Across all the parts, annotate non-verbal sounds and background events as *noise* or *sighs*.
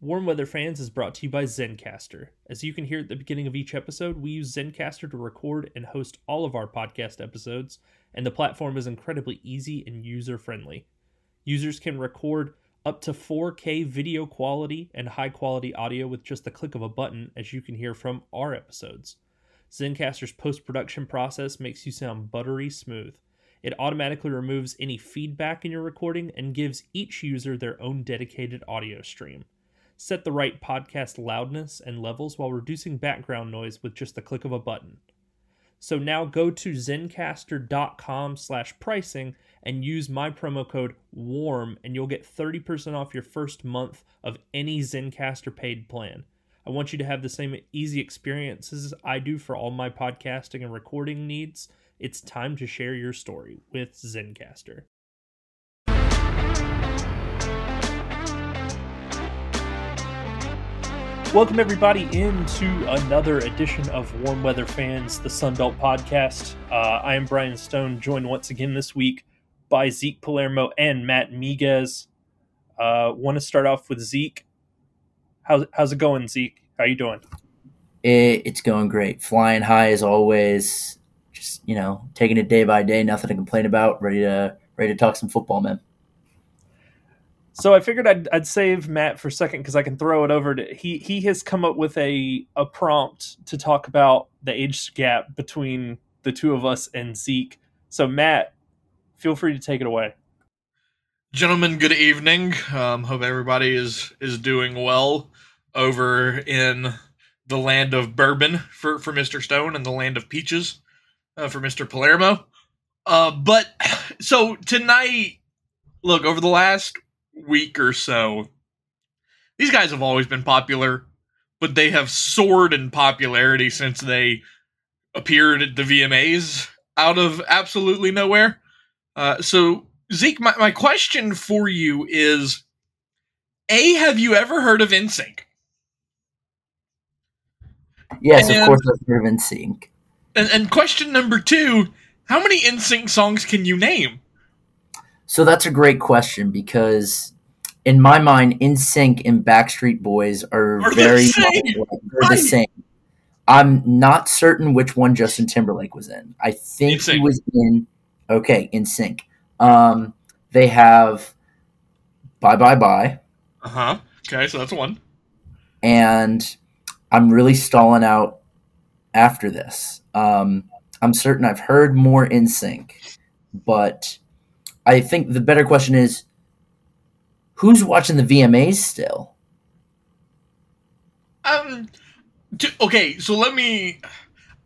Warm Weather Fans is brought to you by Zencastr. As you can hear at the beginning of each episode, we use Zencastr to record and host all of our podcast episodes, and the platform is incredibly easy and user friendly. Users can record up to 4K video quality and high quality audio with just the click of a button, as you can hear from our episodes. Zencastr's post production process makes you sound buttery smooth. It automatically removes any feedback in your recording and gives each user their own dedicated audio stream. Set the right podcast loudness and levels while reducing background noise with just the click of a button. So now go to zencastr.com slash pricing and use my promo code WARM and you'll get 30% off your first month of any Zencastr paid plan. I want you to have the same easy experiences as I do for all my podcasting and recording needs. It's time to share your story with Zencastr. Welcome, everybody, into another edition of Warm Weather Fans, the Sunbelt podcast. Uh, I am Brian Stone, joined once again this week by Zeke Palermo and Matt Miguez. Uh, Want to start off with Zeke. How's, how's it going, Zeke? How you doing? It, it's going great. Flying high as always. Just you know, taking it day by day. Nothing to complain about. Ready to ready to talk some football, man. So I figured I'd, I'd save Matt for a second because I can throw it over to he. He has come up with a a prompt to talk about the age gap between the two of us and Zeke. So Matt, feel free to take it away. Gentlemen, good evening. Um, hope everybody is is doing well over in the land of bourbon for for Mister Stone and the land of peaches uh, for Mister Palermo. Uh, but so tonight, look over the last week or so, these guys have always been popular, but they have soared in popularity since they appeared at the VMAs out of absolutely nowhere. Uh, so, Zeke, my, my question for you is A, have you ever heard of NSYNC? Yes, and, of course I've heard of NSYNC. And, and question number two, how many NSYNC songs can you name? So that's a great question because in my mind, NSYNC and Backstreet Boys are, are very the same. They're the same. I'm not certain which one Justin Timberlake was in. I think he was in okay, NSYNC. Um, they have Bye Bye Bye. Uh huh. Okay, so that's one. And I'm really stalling out after this. Um, I'm certain I've heard more NSYNC, but I think the better question is who's watching the VMAs still? Um, okay, so let me.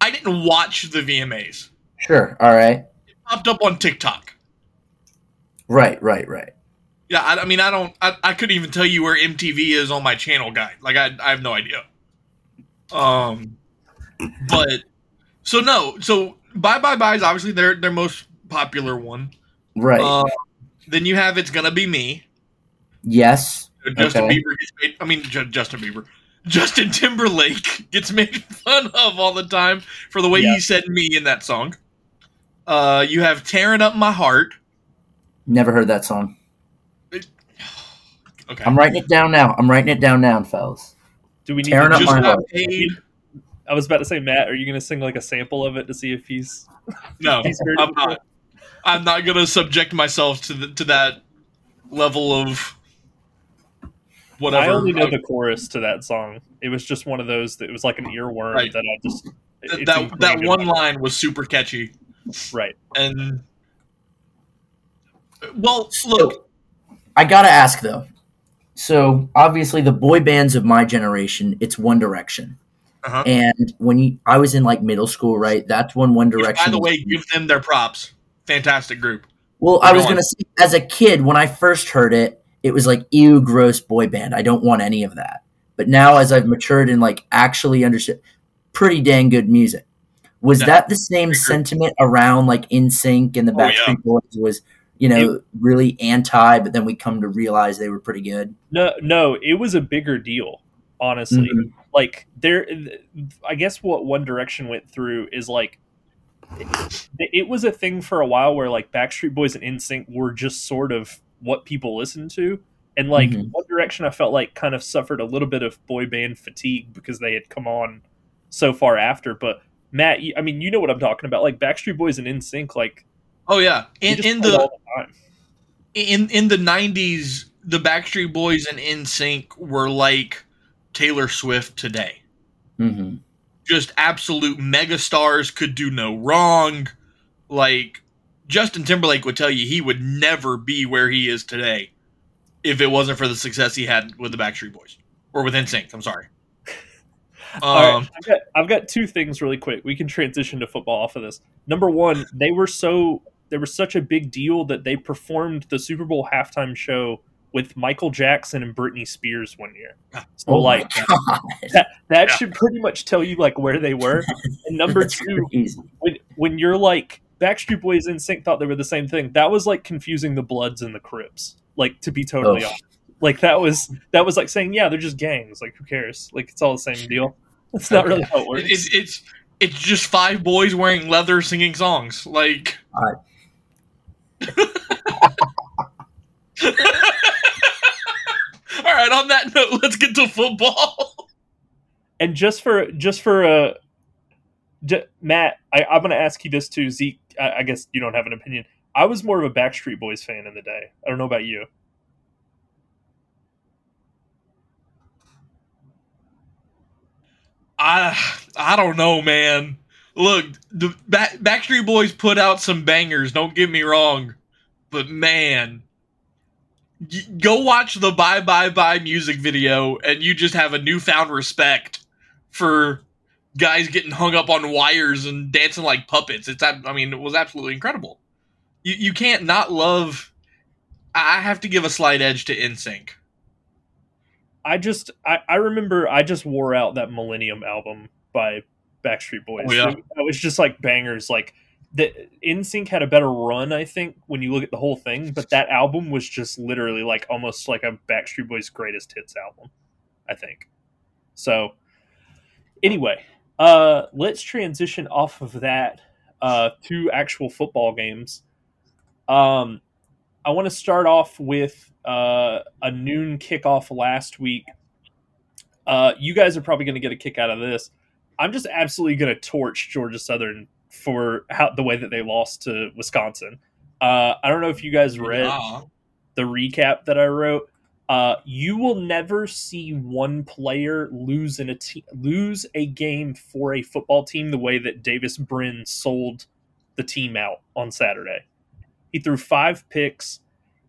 I didn't watch the VMAs. Sure. All right. It popped up on TikTok. Right. Right. Right. Yeah. I, I mean, I don't. I, I couldn't even tell you where MTV is on my channel guide. Like, I, I have no idea. Um, but so no. So Bye Bye Bye is obviously their their most popular one. Right. Uh, then you have It's Gonna Be Me. Yes. Justin okay. Bieber gets made. I mean, J- Justin Bieber. Justin Timberlake *laughs* gets made fun of all the time for the way yeah. he said "me" in that song. Uh, you have "Tearing Up My Heart." Never heard that song. *sighs* okay, I'm writing it down now. I'm writing it down now, fellas. Do we need Tearing to up my heart? Paid. I was about to say, Matt, are you going to sing like a sample of it to see if he's? No, if *laughs* he's I'm not. I'm not going to subject myself to the, to that level of whatever. I only know the chorus to that song. It was just one of those that it was like an earworm right. that I just it, that that one line was super catchy. Right. And well, look, I got to ask though. So, obviously the boy bands of my generation, it's One Direction. Uh-huh. And when you, I was in like middle school, right? That's when One Direction. by the way, give them their props. Fantastic group. Well, I was going to say, as a kid, when I first heard it, it was like ew gross boy band i don't want any of that but now as i've matured and like actually understood pretty dang good music was yeah. that the same sentiment around like NSYNC and the backstreet oh, yeah. boys was you know it, really anti but then we come to realize they were pretty good no no it was a bigger deal honestly mm-hmm. like there i guess what one direction went through is like it, it was a thing for a while where like backstreet boys and NSYNC were just sort of what people listened to. And like Mhm. One Direction, I felt like kind of suffered a little bit of boy band fatigue because they had come on so far after. But Matt, you, I mean, you know what I'm talking about. Like Backstreet Boys and NSYNC, like Oh yeah, in in the the in in the '90s, the Backstreet Boys and NSYNC were like Taylor Swift today. hmm Just absolute megastars, could do no wrong. Like Justin Timberlake would tell you, he would never be where he is today if it wasn't for the success he had with the Backstreet Boys or with NSYNC. I'm sorry. *laughs* Right, Um, I've, got, I've got two things really quick. We can transition to football off of this. Number one, they were so they were such a big deal that they performed the Super Bowl halftime show with Michael Jackson and Britney Spears one year. So Oh like my god, that Yeah. should pretty much tell you like where they were. And number two, when when you're like Backstreet Boys and Sync thought they were the same thing, that was like confusing the Bloods and the Crips. Like to be totally Oh. honest, like that was that was like saying yeah they're just gangs. Like who cares? Like it's all the same deal. That's not really how it works. it- it's it's it's just five boys wearing leather singing songs. Like Alright. *laughs* *laughs* All right, on that note, let's get to football. and just for just for uh j- Matt, I, I'm going to ask you this too. Zeke, I, I guess you don't have an opinion. I was more of a Backstreet Boys fan in the day. I don't know about you. I I don't know, man. Look, the Back, Backstreet Boys put out some bangers. Don't get me wrong, but man, go watch the "Bye Bye Bye" music video, and you just have a newfound respect for guys getting hung up on wires and dancing like puppets. It's I mean, it was absolutely incredible. You you can't not love. I I have to give a slight edge to NSYNC I just I, I remember I just wore out that Millennium album by Backstreet Boys. Oh, yeah. It was just like bangers. Like the NSYNC had a better run, I think, when you look at the whole thing. But that album was just literally like almost like a Backstreet Boys greatest hits album. I think. So anyway, uh, let's transition off of that uh, to actual football games. Um, I want to start off with uh, a noon kickoff last week. Uh, you guys are probably going to get a kick out of this. I'm just absolutely going to torch Georgia Southern for how the way that they lost to Wisconsin. Uh, I don't know if you guys read the recap that I wrote. Uh, you will never see one player lose in a te- lose a game for a football team the way that Davis Brin sold the team out on Saturday. He threw five picks.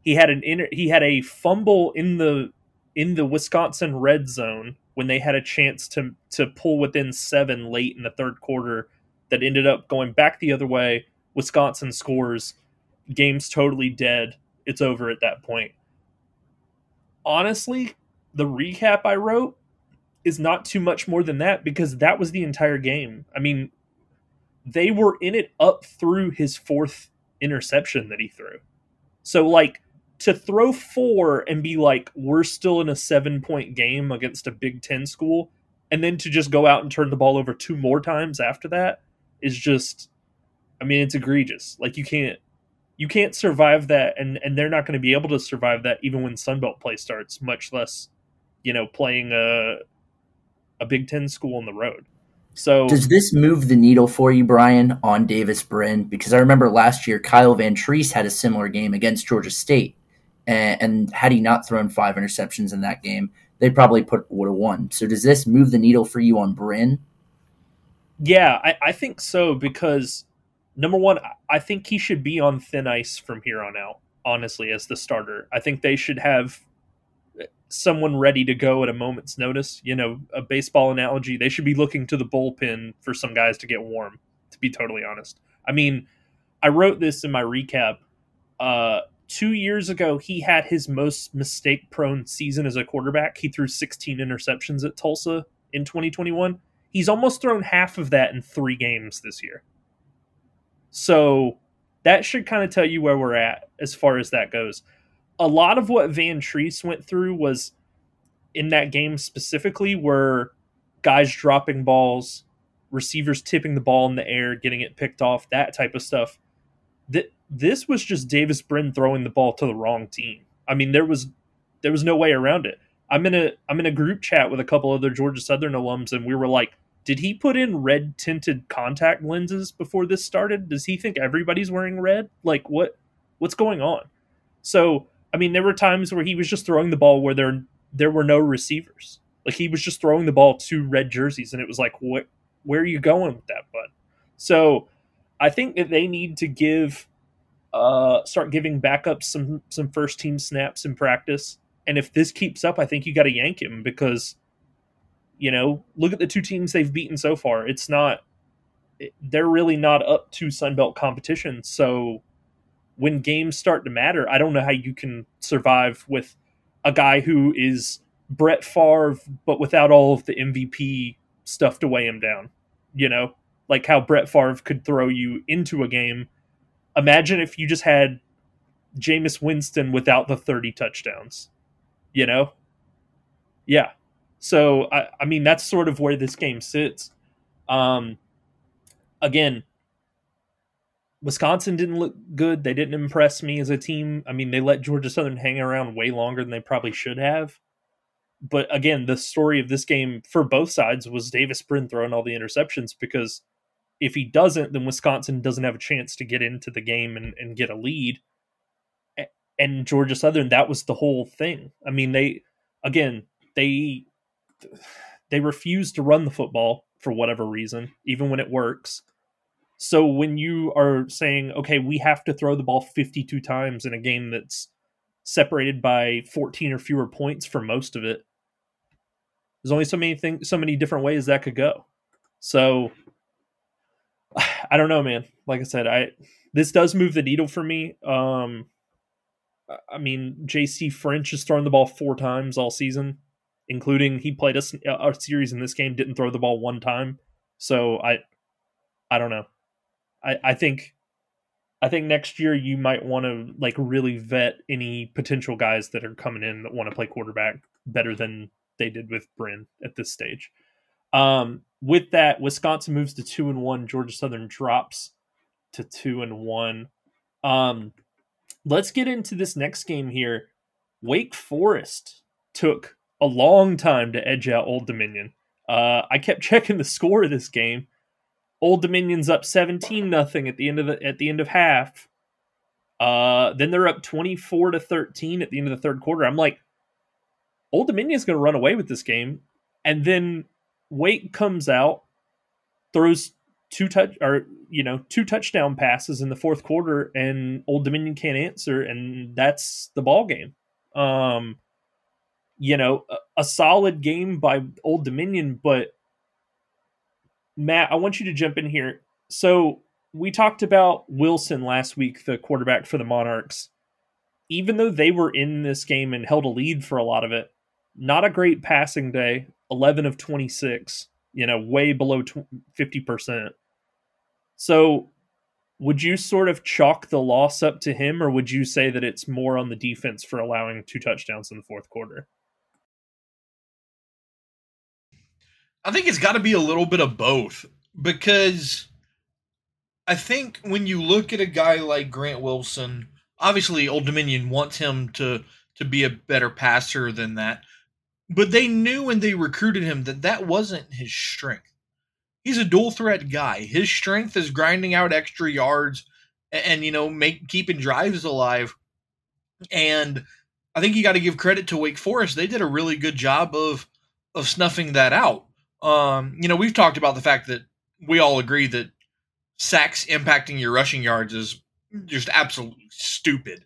He had an inter- he had a fumble in the in the Wisconsin red zone when they had a chance to to pull within seven late in the third quarter that ended up going back the other way. Wisconsin scores. Game's totally dead. It's over at that point. Honestly, the recap I wrote is not too much more than that because that was the entire game. I mean, they were in it up through his fourth interception that he threw. So, like, to throw four and be like, we're still in a seven point game against a Big Ten school, and then to just go out and turn the ball over two more times after that is just, I mean, it's egregious. Like, you can't. You can't survive that, and, and they're not going to be able to survive that even when Sunbelt play starts, much less, you know, playing a a Big Ten school on the road. So Does this move the needle for you, Brian, on Davis Brin? Because I remember last year Kyle Vantrease had a similar game against Georgia State, and, and had he not thrown five interceptions in that game, they probably put would have won. So does this move the needle for you on Brin? Yeah, I, I think so because number one, I- think he should be on thin ice from here on out. Honestly, as the starter, I think they should have someone ready to go at a moment's notice. You know, a baseball analogy, they should be looking to the bullpen for some guys to get warm. To be totally honest, I mean, I wrote this in my recap. Uh, two years ago, he had his most mistake-prone season as a quarterback. He threw 16 interceptions at Tulsa in 2021 he's almost thrown half of that in three games this year. So that should kind of tell you where we're at as far as that goes. A lot of what Vantrease went through was in that game specifically were guys dropping balls, receivers tipping the ball in the air, getting it picked off, that type of stuff. Th- this was just Davis Brin throwing the ball to the wrong team. I mean, there was there was no way around it. I'm in a I'm in a group chat with a couple other Georgia Southern alums, and we were like, "Did he put in red tinted contact lenses before this started? Does he think everybody's wearing red? Like what what's going on?" So I mean, there were times where he was just throwing the ball where there there were no receivers. Like he was just throwing the ball to red jerseys, and it was like, what? Where are you going with that, bud? So I think that they need to give uh, start giving backups some some first team snaps in practice. And if this keeps up, I think you got to yank him because you know look at the two teams they've beaten so far. It's not they're really not up to Sunbelt competition. So when games start to matter, I don't know how you can survive with a guy who is Brett Favre, but without all of the MVP stuff to weigh him down. You know, like how Brett Favre could throw you into a game. Imagine if you just had Jameis Winston without the 30 touchdowns, you know? Yeah. So, I, I mean, that's sort of where this game sits. Um, again, Wisconsin didn't look good. They didn't impress me as a team. I mean, they let Georgia Southern hang around way longer than they probably should have. But again, the story of this game for both sides was Davis Brin throwing all the interceptions because if he doesn't, then Wisconsin doesn't have a chance to get into the game and, and get a lead. And Georgia Southern, that was the whole thing. I mean, they again, they they refuse to run the football for whatever reason, even when it works so when you are saying, okay, we have to throw the ball 52 times in a game that's separated by 14 or fewer points for most of it, there's only so many things, so many different ways that could go. So *sighs* I don't know, man. Like I said, I this does move the needle for me. Um, I mean, JC French has thrown the ball four times all season, including he played a, a series in this game, didn't throw the ball one time. So I, I don't know. I, I think I think next year you might want to like really vet any potential guys that are coming in that want to play quarterback better than they did with Brin at this stage. Um, with that, Wisconsin moves to two and one. Georgia Southern drops to two and one. Um, let's get into this next game here. Wake Forest took a long time to edge out Old Dominion. Uh, I kept *laughs* checking the score of this game. Old Dominion's up 17 nothing at the end of the at the end of half. Uh, then they're up 24 to 13 at the end of the third quarter. I'm like, Old Dominion's going to run away with this game, and then Wake comes out, throws two touch or you know two touchdown passes in the fourth quarter, and Old Dominion can't answer, and that's the ball game. Um, you know, a, solid game by Old Dominion, but Matt, I want you to jump in here. So we talked about Wilson last week, the quarterback for the Monarchs. Even though they were in this game and held a lead for a lot of it, not a great passing day. 11 of 26, you know, way below 50%. So would you sort of chalk the loss up to him, or would you say that it's more on the defense for allowing two touchdowns in the fourth quarter? I think it's got to be a little bit of both because I think when you look at a guy like Grant Wilson, obviously Old Dominion wants him to to be a better passer than that, but they knew when they recruited him that that wasn't his strength. He's a dual threat guy. His strength is grinding out extra yards and, and you know make keeping drives alive. And I think you got to give credit to Wake Forest. They did a really good job of of snuffing that out. Um, you know, we've talked about the fact that we all agree that sacks impacting your rushing yards is just absolutely stupid.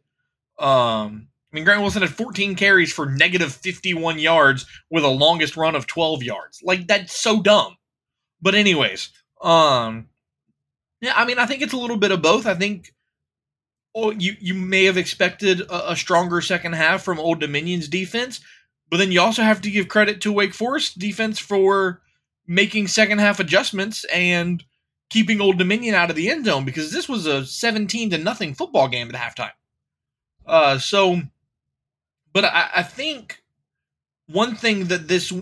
Um, I mean, Grant Wilson had 14 carries for negative 51 yards with a longest run of 12 yards. Like that's so dumb. But anyways, um, yeah, I mean, I think it's a little bit of both. I think oh, you you may have expected a, a stronger second half from Old Dominion's defense, but then you also have to give credit to Wake Forest defense for making second half adjustments and keeping Old Dominion out of the end zone because this was a 17 to nothing football game at halftime. Uh, so, but I, I think one thing that this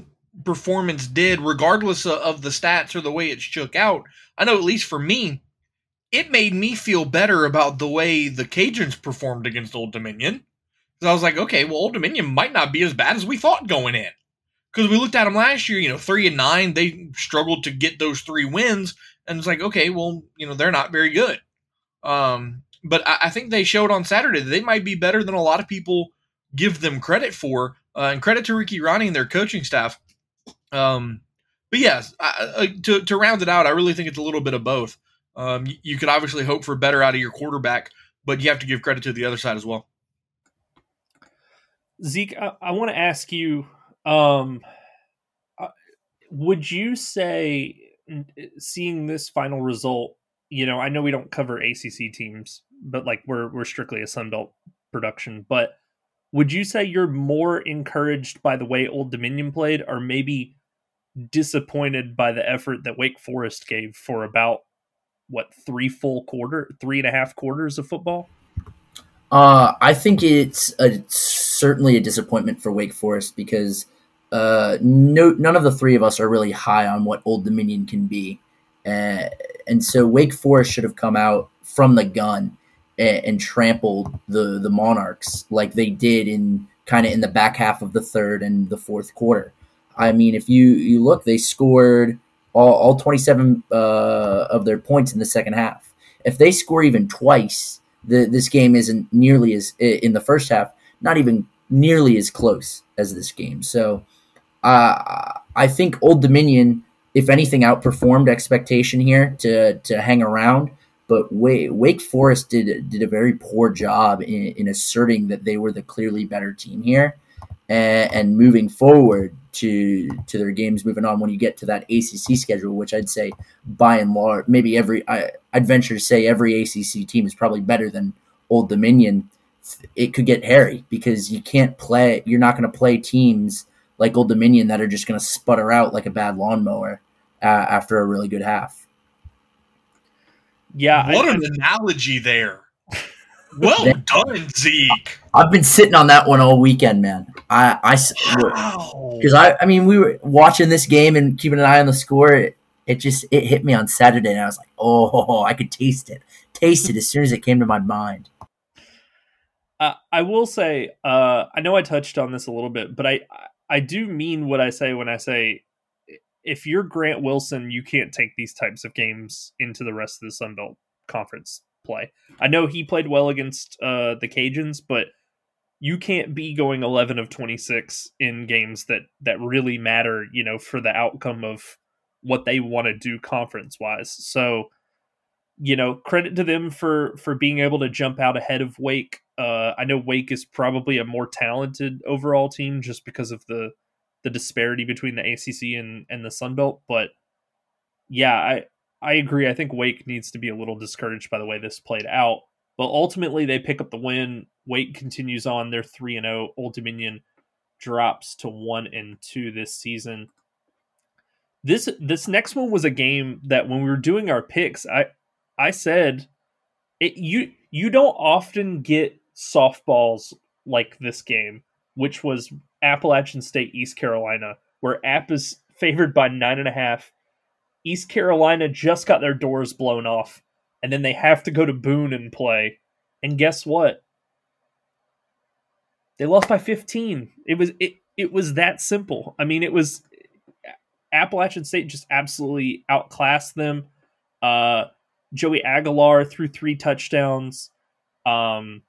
performance did, regardless of the stats or the way it shook out, I know at least for me, it made me feel better about the way the Cajuns performed against Old Dominion So I was like, okay, well, Old Dominion might not be as bad as we thought going in. Because we looked at them last year, you know, three and nine, they struggled to get those three wins, and it's like, okay, well, you know, they're not very good. Um, but I, I think they showed on Saturday they might be better than a lot of people give them credit for. Uh, and credit to Ricky Rahne and their coaching staff. Um, but yes, I, I, to to round it out, I really think it's a little bit of both. Um, you, you could obviously hope for better out of your quarterback, but you have to give credit to the other side as well. Zeke, I, I want to ask you: um, uh, Would you say, seeing this final result, you know, I know we don't cover ACC teams, but like we're we're strictly a Sunbelt production, but would you say you're more encouraged by the way Old Dominion played, or maybe disappointed by the effort that Wake Forest gave for about what three full quarter, three and a half quarters of football? Uh, I think it's a, certainly a disappointment for Wake Forest because uh, no, none of the three of us are really high on what Old Dominion can be, uh, and so Wake Forest should have come out from the gun and, and trampled the the Monarchs like they did in kind of in the back half of the third and the fourth quarter. I mean, if you you look, they scored all, all 27 uh, of their points in the second half. If they score even twice, the, this game isn't nearly as in the first half, not even nearly as close as this game. So uh, I think Old Dominion, if anything, outperformed expectation here to to hang around. But Wake, Forest did did a very poor job in, in asserting that they were the clearly better team here, and, and moving forward to to their games moving on when you get to that ACC schedule, which I'd say by and large, maybe every I, I'd venture to say every ACC team is probably better than Old Dominion. It could get hairy because you can't play. You're not going to play teams like Old Dominion that are just going to sputter out like a bad lawnmower uh, after a really good half. Yeah, what I, an I, analogy there. *laughs* Well done, Zeke. I've been sitting on that one all weekend, man. I, I, because wow. I, I mean, we were watching this game and keeping an eye on the score. It, it just it hit me on Saturday, and I was like, oh, *laughs* I could taste it, taste it as soon as it came to my mind. Uh, I will say, uh, I know I touched on this a little bit, but I, I do mean what I say when I say if you're Grant Wilson, you can't take these types of games into the rest of the Sun Belt Conference play. I know he played well against uh, the Cajuns, but you can't be going 11 of 26 in games that that really matter, you know, for the outcome of what they want to do conference wise. So, you know, credit to them for for being able to jump out ahead of Wake. Uh, I know Wake is probably a more talented overall team just because of the the disparity between the ACC and and the Sun Belt. But yeah, I I agree. I think Wake needs to be a little discouraged by the way this played out. But ultimately, they pick up the win. Wake continues on. They're three and zero. Oh. Old Dominion drops to one and two this season. This this next one was a game that when we were doing our picks, I I said it, you you don't often get softballs like this game, which was Appalachian State, East Carolina, where App is favored by nine and a half. East Carolina just got their doors blown off, and then they have to go to Boone and play. And guess what? They lost by 15. It was it it was that simple. I mean, it was Appalachian State just absolutely outclassed them. Uh, Joey Aguilar threw three touchdowns. Um,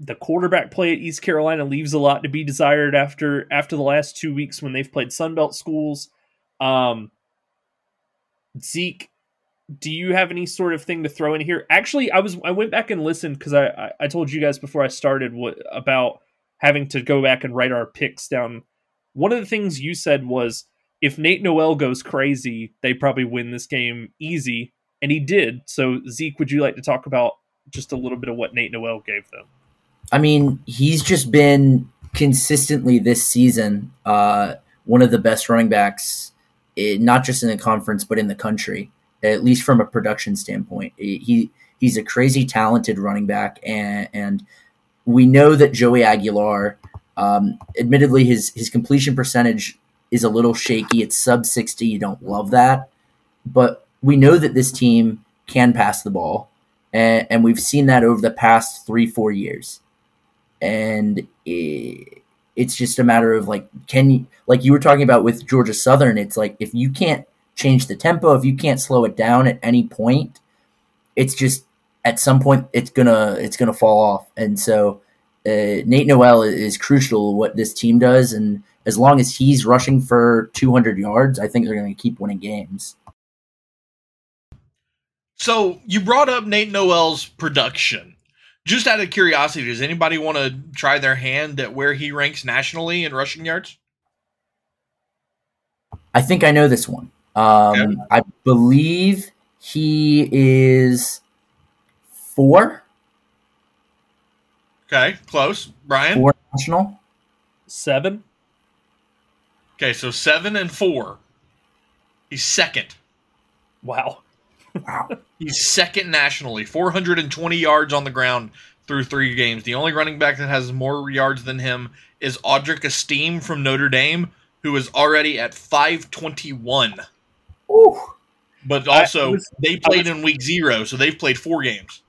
the quarterback play at East Carolina leaves a lot to be desired after after the last two weeks when they've played Sunbelt schools. Um, Zeke, do you have any sort of thing to throw in here? Actually, I was I went back and listened because I, I, I told you guys before I started what about having to go back and write our picks down. One of the things you said was if Nate Noel goes crazy, they probably win this game easy, and he did. So Zeke, would you like to talk about just a little bit of what Nate Noel gave them? I mean, he's just been consistently this season uh, one of the best running backs, eh, not just in the conference but in the country, at least from a production standpoint. Eh, he he's a crazy talented running back, and, and we know that Joey Aguilar, um, admittedly, his his completion percentage is a little shaky. It's sub sixty. You don't love that, but we know that this team can pass the ball, and, and we've seen that over the past three four years and it, it's just a matter of like, can you, like you were talking about with Georgia Southern, it's like if you can't change the tempo, if you can't slow it down at any point, it's just at some point it's gonna it's gonna fall off. And so uh, Nate Noel is crucial what this team does, and as long as he's rushing for 200 yards, I think they're to keep winning games. So you brought up Nate Noel's production. Just out of curiosity, does anybody want to try their hand at where he ranks nationally in rushing yards? I think I know this one. Um, okay. I believe he is four. Okay, close. Brian? Four national. Seven. Okay, so seven and four. He's second. Wow. Wow. He's second nationally, 420 yards on the ground through three games. The only running back that has more yards than him is Audric Estimé from Notre Dame, who is already at 521. Ooh. But also, was, they played was, in week zero, so they've played four games.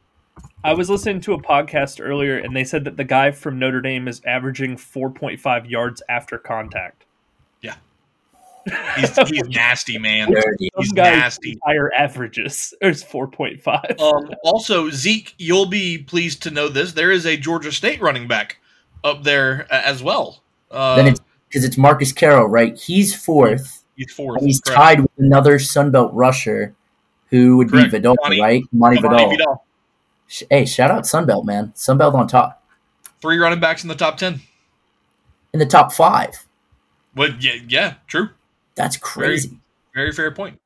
I was listening to a podcast earlier, and they said that the guy from Notre Dame is averaging 4.5 yards after contact. He's, he's nasty, man. He's nasty. Higher averages *laughs* is 4.5. Um, also, Zeke, you'll be pleased to know this. There is a Georgia State running back up there as well. Uh, then it's because it's Marcus Carroll, right? He's fourth. He's fourth. he's correct. tied with another Sunbelt rusher who would correct. be Vidal, Monty, right? Monty Vidal. Vidal. Hey, shout out Sunbelt, man. Sunbelt on top. Three running backs in the top 10. In the top five. Well, yeah, yeah, true. That's crazy. Very, very fair point.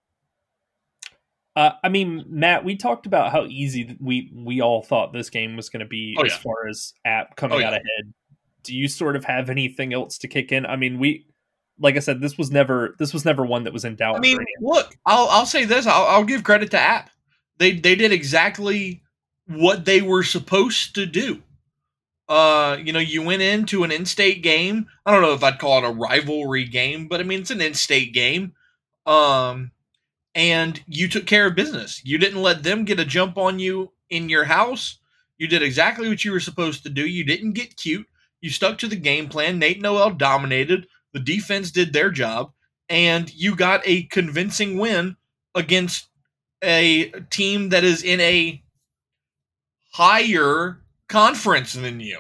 Uh, I mean, Matt, we talked about how easy we we all thought this game was going to be oh, as yeah. far as app coming oh, yeah. out ahead. Do you sort of have anything else to kick in? I mean, we like I said, this was never this was never one that was in doubt. I mean, look, I'll I'll say this. I'll, I'll give credit to App. They they did exactly what they were supposed to do. Uh, you know, you went into an in-state game. I don't know if I'd call it a rivalry game, but I mean it's an in-state game. Um, and you took care of business. You didn't let them get a jump on you in your house. You did exactly what you were supposed to do. You didn't get cute. You stuck to the game plan. Nate Noel dominated. The defense did their job, and you got a convincing win against a team that is in a higher conference than you.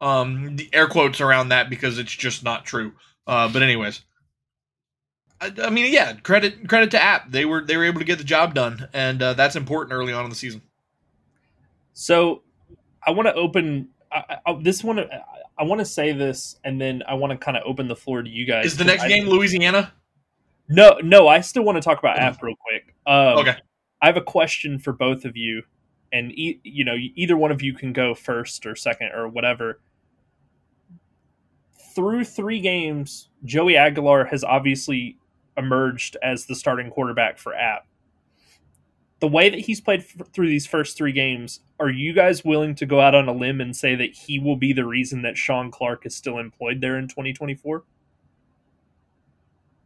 Um, the air quotes around that because it's just not true. Uh, but anyways, I, I, mean, yeah, credit credit to App. They were they were able to get the job done, and uh, that's important early on in the season. So, I want to open I, I, this one. I want to say this, and then I want to kind of open the floor to you guys. Is the next game Louisiana? No, no. I still want to talk about App real quick. Um, okay. I have a question for both of you and e- you know either one of you can go first or second or whatever. Through three games joey aguilar has obviously emerged as the starting quarterback for app. The way that he's played f- through these first three games are you guys willing to go out on a limb and say that he will be the reason that shawn clark is still employed there in 2024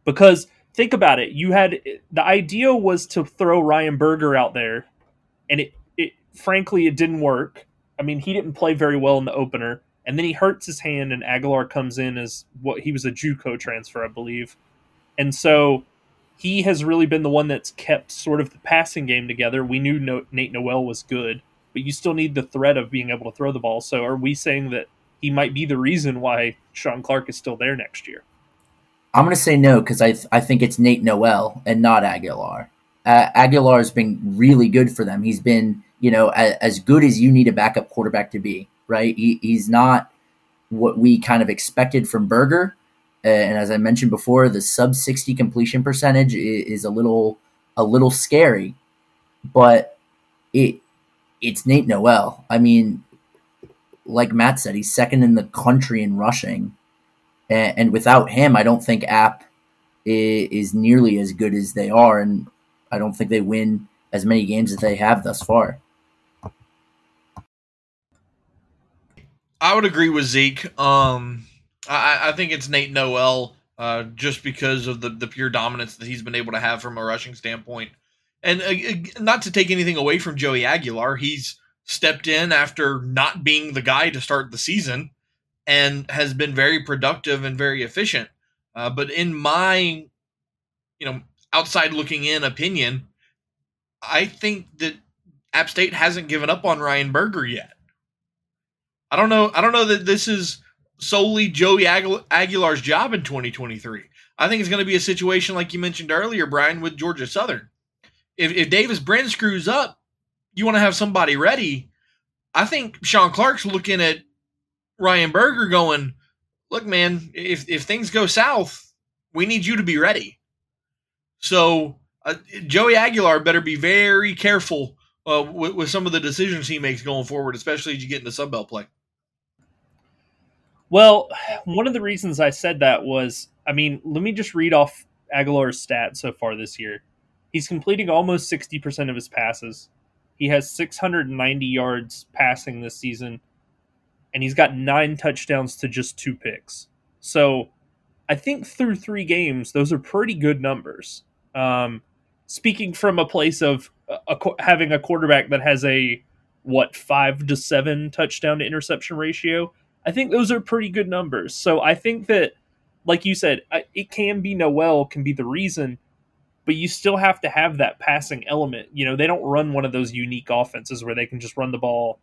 because think about it you had the idea was to throw ryan burger out there and it frankly, it didn't work. I mean, he didn't play very well in the opener, and then he hurts his hand, and Aguilar comes in as what he was a JUCO transfer, I believe, and so he has really been the one that's kept sort of the passing game together. We knew no- Nate Noel was good, but you still need the threat of being able to throw the ball. So, are we saying that he might be the reason why Shawn Clark is still there next year? I'm going to say no because I th- I think it's Nate Noel and not Aguilar. Uh, Aguilar has been really good for them. He's been you know, as, as good as you need a backup quarterback to be, right? He, he's not what we kind of expected from Burger. And as I mentioned before, the sub 60 completion percentage is, is, a little a little scary, but it it's Nate Noel. I mean, like Matt said, he's second in the country in rushing, and, and without him, I don't think App is, is nearly as good as they are, and I don't think they win as many games as they have thus far. I would agree with Zeke. Um, I, I think it's Nate Noel, uh, just because of the, the pure dominance that he's been able to have from a rushing standpoint. And uh, uh, not to take anything away from Joey Aguilar, he's stepped in after not being the guy to start the season and has been very productive and very efficient. Uh, but in my, you know, outside looking in opinion, I think that App State hasn't given up on Ryan Burger yet. I don't know. I don't know that this is solely Joey Aguilar's job in 2023. I think it's going to be a situation like you mentioned earlier, Brian, with Georgia Southern. If, if Davis Brin screws up, you want to have somebody ready. I think Shawn Clark's looking at Ryan Burger going, look, man, if, if things go south, we need you to be ready. So uh, Joey Aguilar better be very careful uh, with, with, some of the decisions he makes going forward, especially as you get into Sunbelt play. Well, one of the reasons I said that was, I mean, let me just read off Aguilar's stats so far this year. He's completing almost 60% of his passes. He has 690 yards passing this season, and he's got nine touchdowns to just two picks. So I think through three games, those are pretty good numbers. Um, speaking from a place of a, having a quarterback that has a what five to seven touchdown to interception ratio, I think those are pretty good numbers. So I think that, like you said, it can be Noel can be the reason, but you still have to have that passing element. You know, they don't run one of those unique offenses where they can just run the ball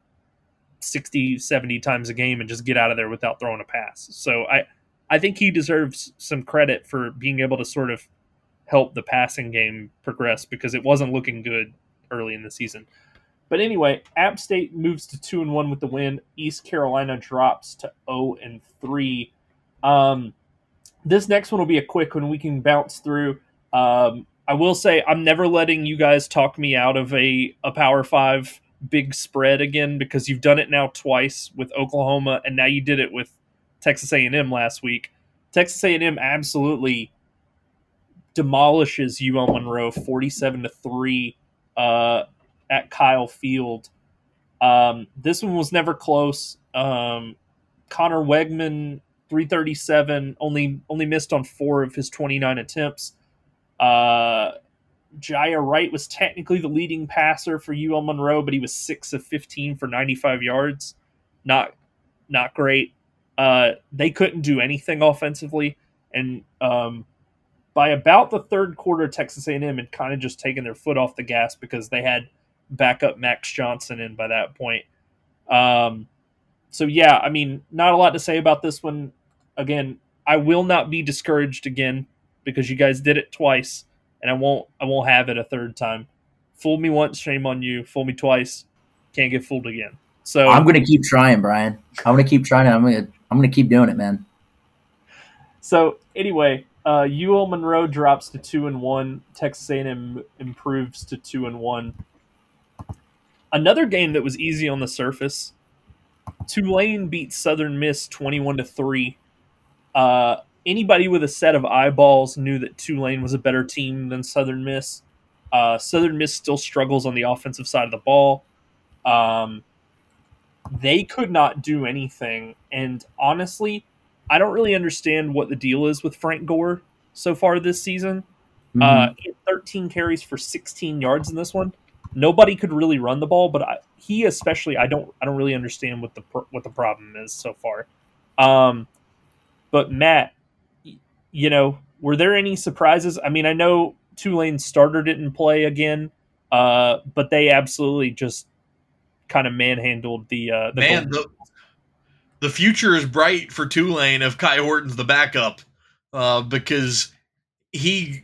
60, 70 times a game and just get out of there without throwing a pass. So I, I think he deserves some credit for being able to sort of help the passing game progress because it wasn't looking good early in the season. But anyway, App State moves to two and one with the win. East Carolina drops to zero and three. Um, this next one will be a quick one. We can bounce through. Um, I will say I'm never letting you guys talk me out of a a Power Five big spread again because you've done it now twice with Oklahoma, and now you did it with Texas A&M last week. Texas A&M absolutely demolishes UL Monroe 47 to 3 uh, at Kyle Field. Um, this one was never close. Um, Conner Weigman 337 only only missed on 4 of his 29 attempts. Uh, Jiya Wright was technically the leading passer for UL Monroe, but he was 6 of 15 for 95 yards. Not not great. Uh, they couldn't do anything offensively and um, by about the third quarter, Texas A&M had kind of just taken their foot off the gas because they had backup Max Johnson in by that point. Um, so yeah, I mean, not a lot to say about this one. Again, I will not be discouraged again because you guys did it twice, and I won't. I won't have it a third time. Fool me once, shame on you. Fool me twice, can't get fooled again. So I'm gonna keep trying, Brian. I'm gonna keep trying. I'm gonna. I'm gonna keep doing it, man. So anyway, uh, UL Monroe drops to two and one. Texas A&M improves to two and one. Another game that was easy on the surface. Tulane beat Southern Miss twenty-one to three. Uh, anybody with a set of eyeballs knew that Tulane was a better team than Southern Miss. Uh, Southern Miss still struggles on the offensive side of the ball. Um, they could not do anything, and honestly, I don't really understand what the deal is with Frank Gore so far this season. Mm-hmm. Uh, 13 carries for 16 yards in this one. Nobody could really run the ball, but I, he especially, I don't, I don't really understand what the what the problem is so far. Um, but Matt, you know, were there any surprises? I mean, I know Tulane starter didn't play again, uh, but they absolutely just kind of manhandled the uh, the man. The, the future is bright for Tulane if Kai Horton's the backup, uh, because he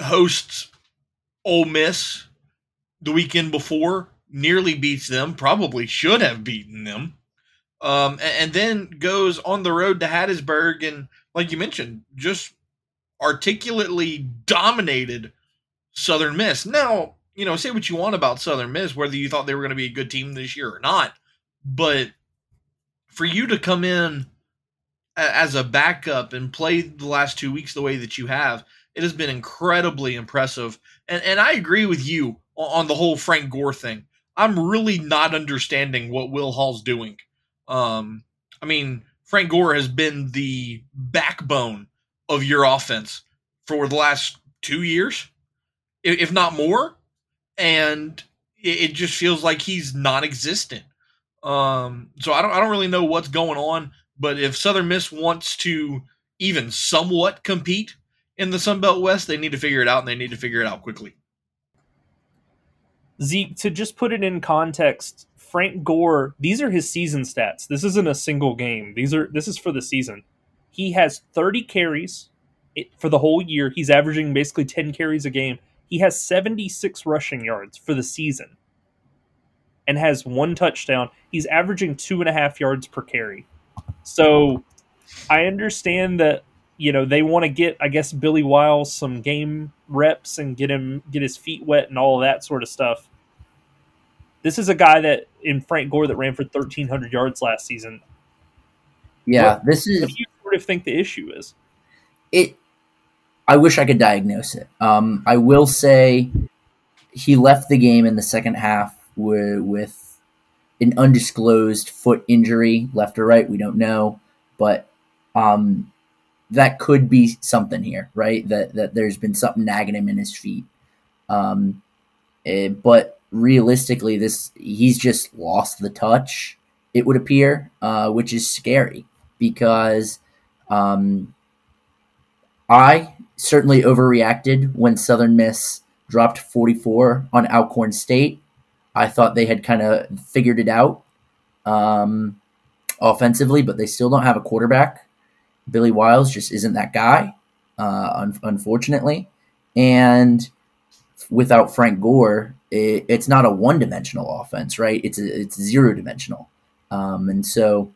hosts Ole Miss the weekend before, nearly beats them, probably should have beaten them, um, and, and then goes on the road to Hattiesburg and, like you mentioned, just articulately dominated Southern Miss. Now, you know, say what you want about Southern Miss, whether you thought they were going to be a good team this year or not, but for you to come in as a backup and play the last two weeks the way that you have, it has been incredibly impressive. And and I agree with you on the whole Frank Gore thing. I'm really not understanding what Will Hall's doing. Um, I mean, Frank Gore has been the backbone of your offense for the last two years, if not more. And it, just feels like he's non-existent. Um, so I don't I don't really know what's going on. But if Southern Miss wants to even somewhat compete in the Sun Belt West, they need to figure it out, and they need to figure it out quickly. Zeke, to just put it in context, Frank Gore, these are his season stats. This isn't a single game. These are this is for the season. He has 30 carries for the whole year. He's averaging basically 10 carries a game. He has 76 rushing yards for the season and has one touchdown. He's averaging two and a half yards per carry. So I understand that you know they want to get I guess Billy Wiley some game reps and get him get his feet wet and all that sort of stuff. This is a guy that in Frank Gore that ran for 1300 yards last season. Yeah, what, this is what do you sort of think the issue is? It I wish I could diagnose it. Um, I will say he left the game in the second half with, with an undisclosed foot injury, left or right, we don't know, but um, that could be something here, right? That that there's been something nagging him in his feet. Um, eh, but realistically, this he's just lost the touch. It would appear, uh, which is scary because um, I certainly overreacted when Southern Miss dropped 44 on Alcorn State. I thought they had kind of figured it out um, offensively, but they still don't have a quarterback. Billy Wiley just isn't that guy, uh, un- unfortunately. And without Frank Gore, it, it's not a one dimensional offense, right? It's a, it's zero dimensional. Um, and so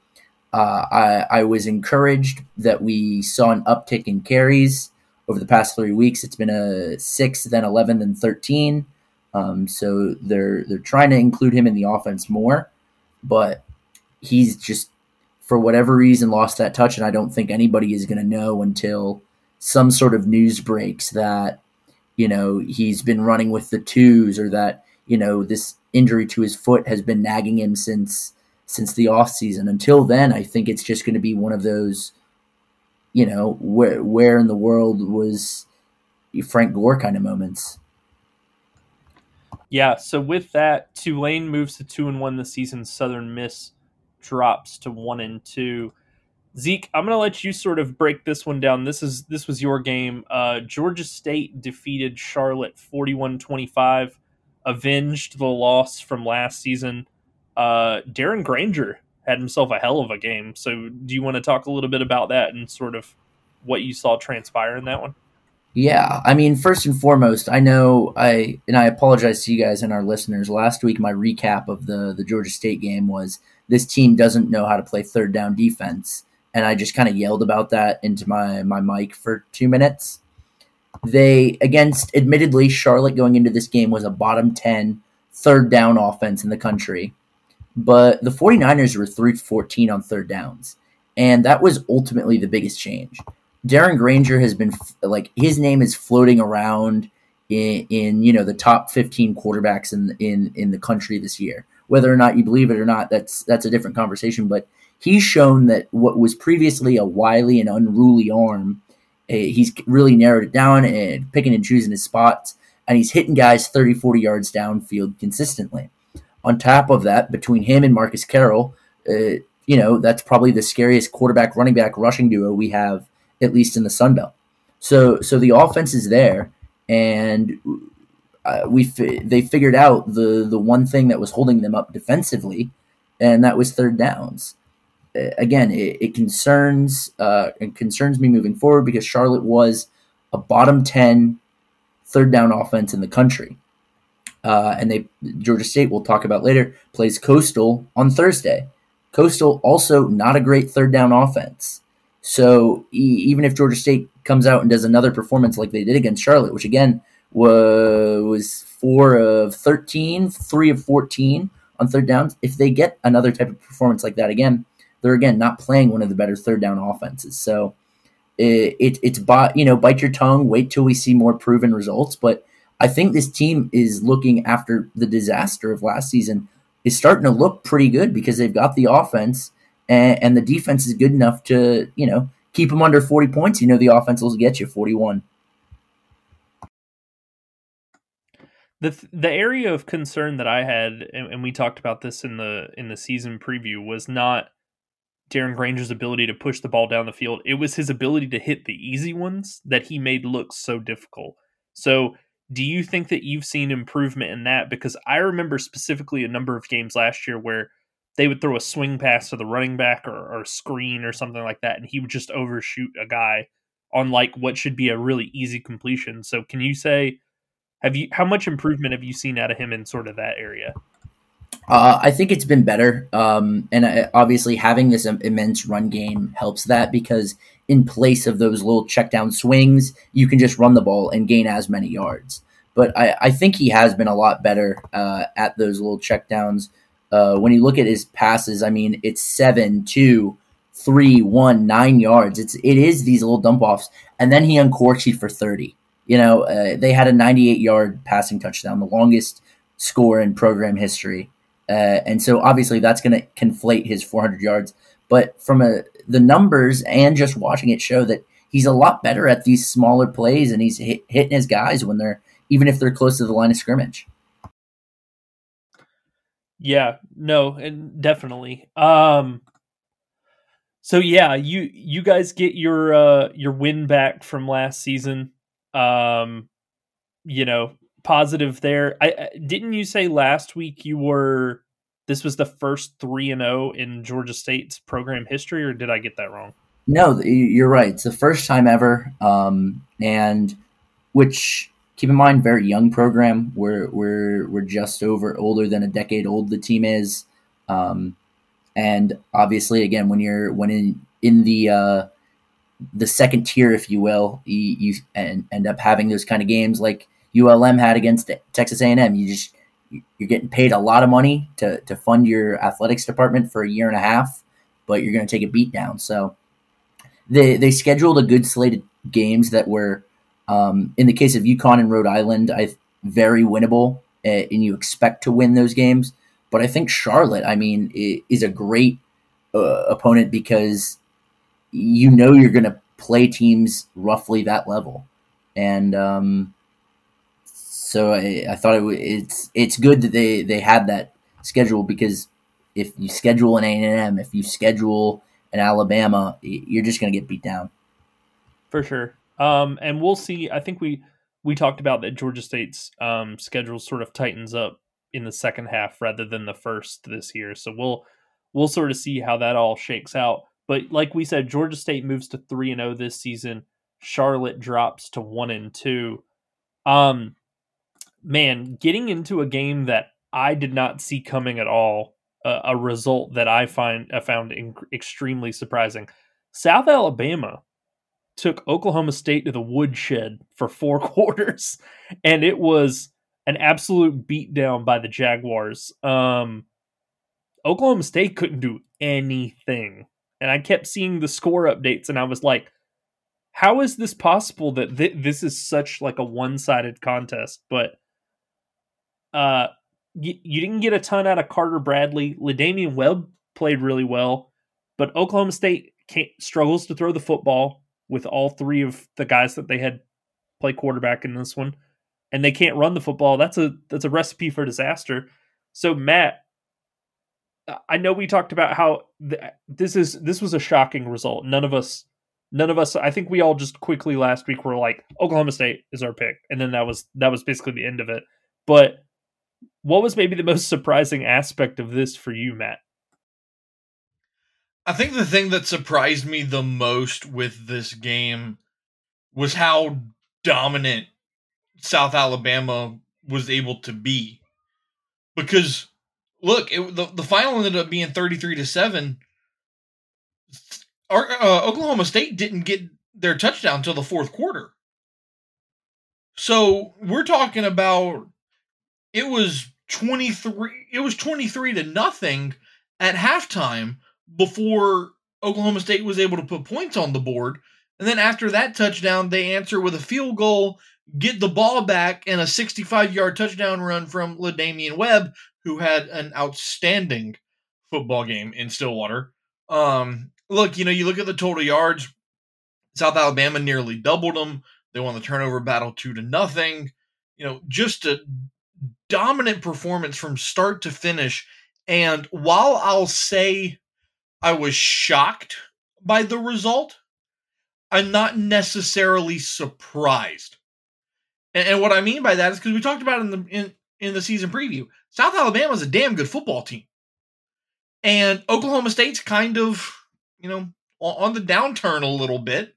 uh, I, I was encouraged that we saw an uptick in carries over the past three weeks. It's been a six, then 11, then 13. Um, so they're they're trying to include him in the offense more, but he's just for whatever reason lost that touch, and I don't think anybody is going to know until some sort of news breaks that you know he's been running with the twos or that you know this injury to his foot has been nagging him since since the off season. Until then, I think it's just going to be one of those, you know, where where in the world was Frank Gore kind of moments. Yeah. So with that, Tulane moves to two and one this season. Southern Miss drops to one and two. Zeke, I'm going to let you sort of break this one down. This is this was your game. Uh, Georgia State defeated Charlotte 41-25, avenged the loss from last season. Uh, Darren Grainger had himself a hell of a game. So, do you want to talk a little bit about that and sort of what you saw transpire in that one? Yeah, I mean, first and foremost, I know I and I apologize to you guys and our listeners. Last week, my recap of the the Georgia State game was this team doesn't know how to play third down defense. And I just kind of yelled about that into my, my mic for two minutes. They, against admittedly, Charlotte going into this game was a bottom 10 third down offense in the country. But the 49ers were 3 14 on third downs. And that was ultimately the biggest change. Darren Grainger has been like his name is floating around in, in you know the top 15 quarterbacks in in in the country this year. Whether or not you believe it or not, that's that's a different conversation. But he's shown that what was previously a wily and unruly arm, uh, he's really narrowed it down and picking and choosing his spots, and he's hitting guys 30, 40 yards downfield consistently. On top of that, between him and Marcus Carroll, uh, you know that's probably the scariest quarterback running back rushing duo we have, at least in the Sun Belt. So so the offense is there, and uh, we they figured out the the one thing that was holding them up defensively, and that was third downs. Again, it, it concerns uh, it concerns me moving forward because Charlotte was a bottom 10 third down offense in the country. Uh, and they Georgia State we'll talk about later plays Coastal on Thursday. Coastal also not a great third down offense. So even if Georgia State comes out and does another performance like they did against Charlotte, which again was four of 13, three of 14 on third downs. If they get another type of performance like that again, they're again not playing one of the better third down offenses. So it, it it's bot, you know, bite your tongue, wait till we see more proven results. But I think this team is looking after the disaster of last season is starting to look pretty good because they've got the offense and, and the defense is good enough to, you know, keep them under 40 points. You know, the offense will get you 41. the the area of concern that I had, and, and we talked about this in the in the season preview, was not Darren Grainger's ability to push the ball down the field. It was his ability to hit the easy ones that he made look so difficult. So, do you think that you've seen improvement in that? Because I remember specifically a number of games last year where they would throw a swing pass to the running back or, or a screen or something like that, and he would just overshoot a guy on like what should be a really easy completion. So, can you say have you how much improvement have you seen out of him in sort of that area? Uh, I think it's been better, um, and I, obviously having this immense run game helps that because in place of those little check down swings, you can just run the ball and gain as many yards. But I, I think he has been a lot better uh, at those little check downs. Uh, when you look at his passes, I mean, it's seven, two, three, one, nine yards. It's it is these little dump offs, and then he uncorks you for thirty. You know, uh, they had a 98 yard passing touchdown, the longest score in program history. Uh, and so obviously that's going to conflate his 400 yards. But from a, the numbers and just watching it show that he's a lot better at these smaller plays and he's hit, hitting his guys when they're even if they're close to the line of scrimmage. Yeah, no, and definitely. Um so yeah, you you guys get your uh your win back from last season. Um you know, positive there. I, didn't you say last week you were this was the first 3 and 0 in Georgia State's program history or did I get that wrong? No, you're right. It's the first time ever um and which keep in mind very young program. We're we're we're just over older than a decade old the team is. Um and obviously again when you're when in in the uh the second tier if you will you, you end up having those kind of games like ULM had against Texas A&M. You just you're getting paid a lot of money to to fund your athletics department for a year and a half, but you're going to take a beat down. So they they scheduled a good slate of games that were, um, in the case of UConn and Rhode Island, I very winnable, uh, and you expect to win those games. But I think Charlotte, I mean, is a great uh, opponent because you know you're going to play teams roughly that level, and um, so I, I thought it, it's it's good that they they had that schedule because if you schedule an A and M, if you schedule an Alabama, you're just going to get beat down. For sure. Um, and we'll see. I think we we talked about that Georgia State's um, schedule sort of tightens up in the second half rather than the first this year. So we'll we'll sort of see how that all shakes out. But like we said, Georgia State moves to three and zero oh this season. Charlotte drops to one and two. Um, man, getting into a game that I did not see coming at all, uh, a result that I find I found in- extremely surprising. South Alabama took Oklahoma State to the woodshed for four *laughs* quarters, and it was an absolute beatdown by the Jaguars. Um, Oklahoma State couldn't do anything, and I kept seeing the score updates, and I was like, "How is this possible that th- this is such like a one-sided contest?" But uh, you, you didn't get a ton out of Carter Bradley. La'Damian Webb played really well, but Oklahoma State struggles to throw the football with all three of the guys that they had play quarterback in this one, and they can't run the football. That's a that's a recipe for disaster. So Matt, I know we talked about how th- this is this was a shocking result. None of us none of us I think we all just quickly last week were like Oklahoma State is our pick and then that was that was basically the end of it. But what was maybe the most surprising aspect of this for you, Matt? I think the thing that surprised me the most with this game was how dominant South Alabama was able to be. Because look, it, the the final ended up being 33 to 7. Our, uh, Oklahoma State didn't get their touchdown until the fourth quarter. So, we're talking about it was 23 it was 23 to nothing at halftime before Oklahoma State was able to put points on the board. And then after that touchdown, they answer with a field goal, get the ball back, and a 65 yard touchdown run from La'Damian Webb, who had an outstanding football game in Stillwater. Um, look, you know, you look at the total yards, South Alabama nearly doubled them. They won the turnover battle two to nothing. You know, just a dominant performance from start to finish. And while I'll say I was shocked by the result, I'm not necessarily surprised. And, and what I mean by that is because we talked about in the in, in the season preview, South Alabama is a damn good football team, and Oklahoma State's kind of you know on the downturn a little bit.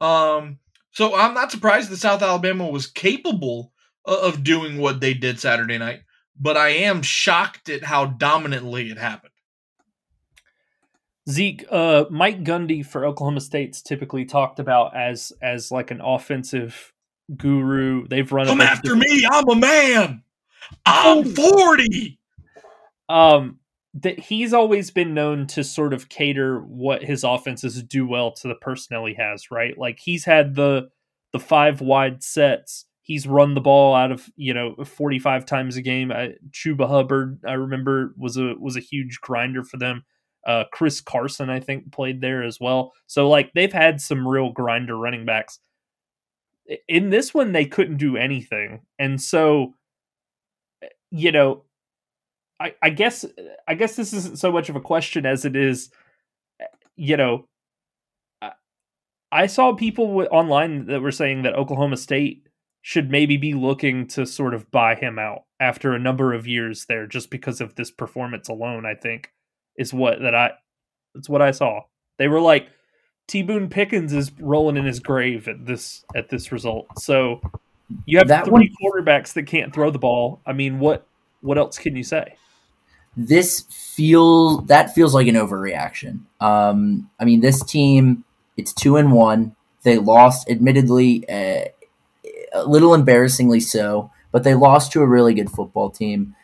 Um, so I'm not surprised that South Alabama was capable of doing what they did Saturday night, but I am shocked at how dominantly it happened. Zeke, uh, Mike Gundy for Oklahoma State's typically talked about as as like an offensive guru. They've run. Come after me! I'm a man. I'm forty. Um, that he's always been known to sort of cater what his offenses do well to the personnel he has. Right, like he's had the the five wide sets. He's run the ball out of you know forty five times a game. I, Chuba Hubbard, I remember, was a was a huge grinder for them uh, Chris Carson, I think, played there as well. So like they've had some real grinder running backs. In this one, they couldn't do anything, and so you know, I, I guess I guess this isn't so much of a question as it is, you know. I, I saw people online that were saying that Oklahoma State should maybe be looking to sort of buy him out after a number of years there just because of this performance alone, I think is what that I that's what I saw. They were like T Boone Pickens is rolling in his grave at this at this result. So you have that three one, quarterbacks that can't throw the ball. I mean, what what else can you say? This feels that feels like an overreaction. Um, I mean, this team it's two and one. They lost, admittedly, uh, a little embarrassingly so, but they lost to a really good football team.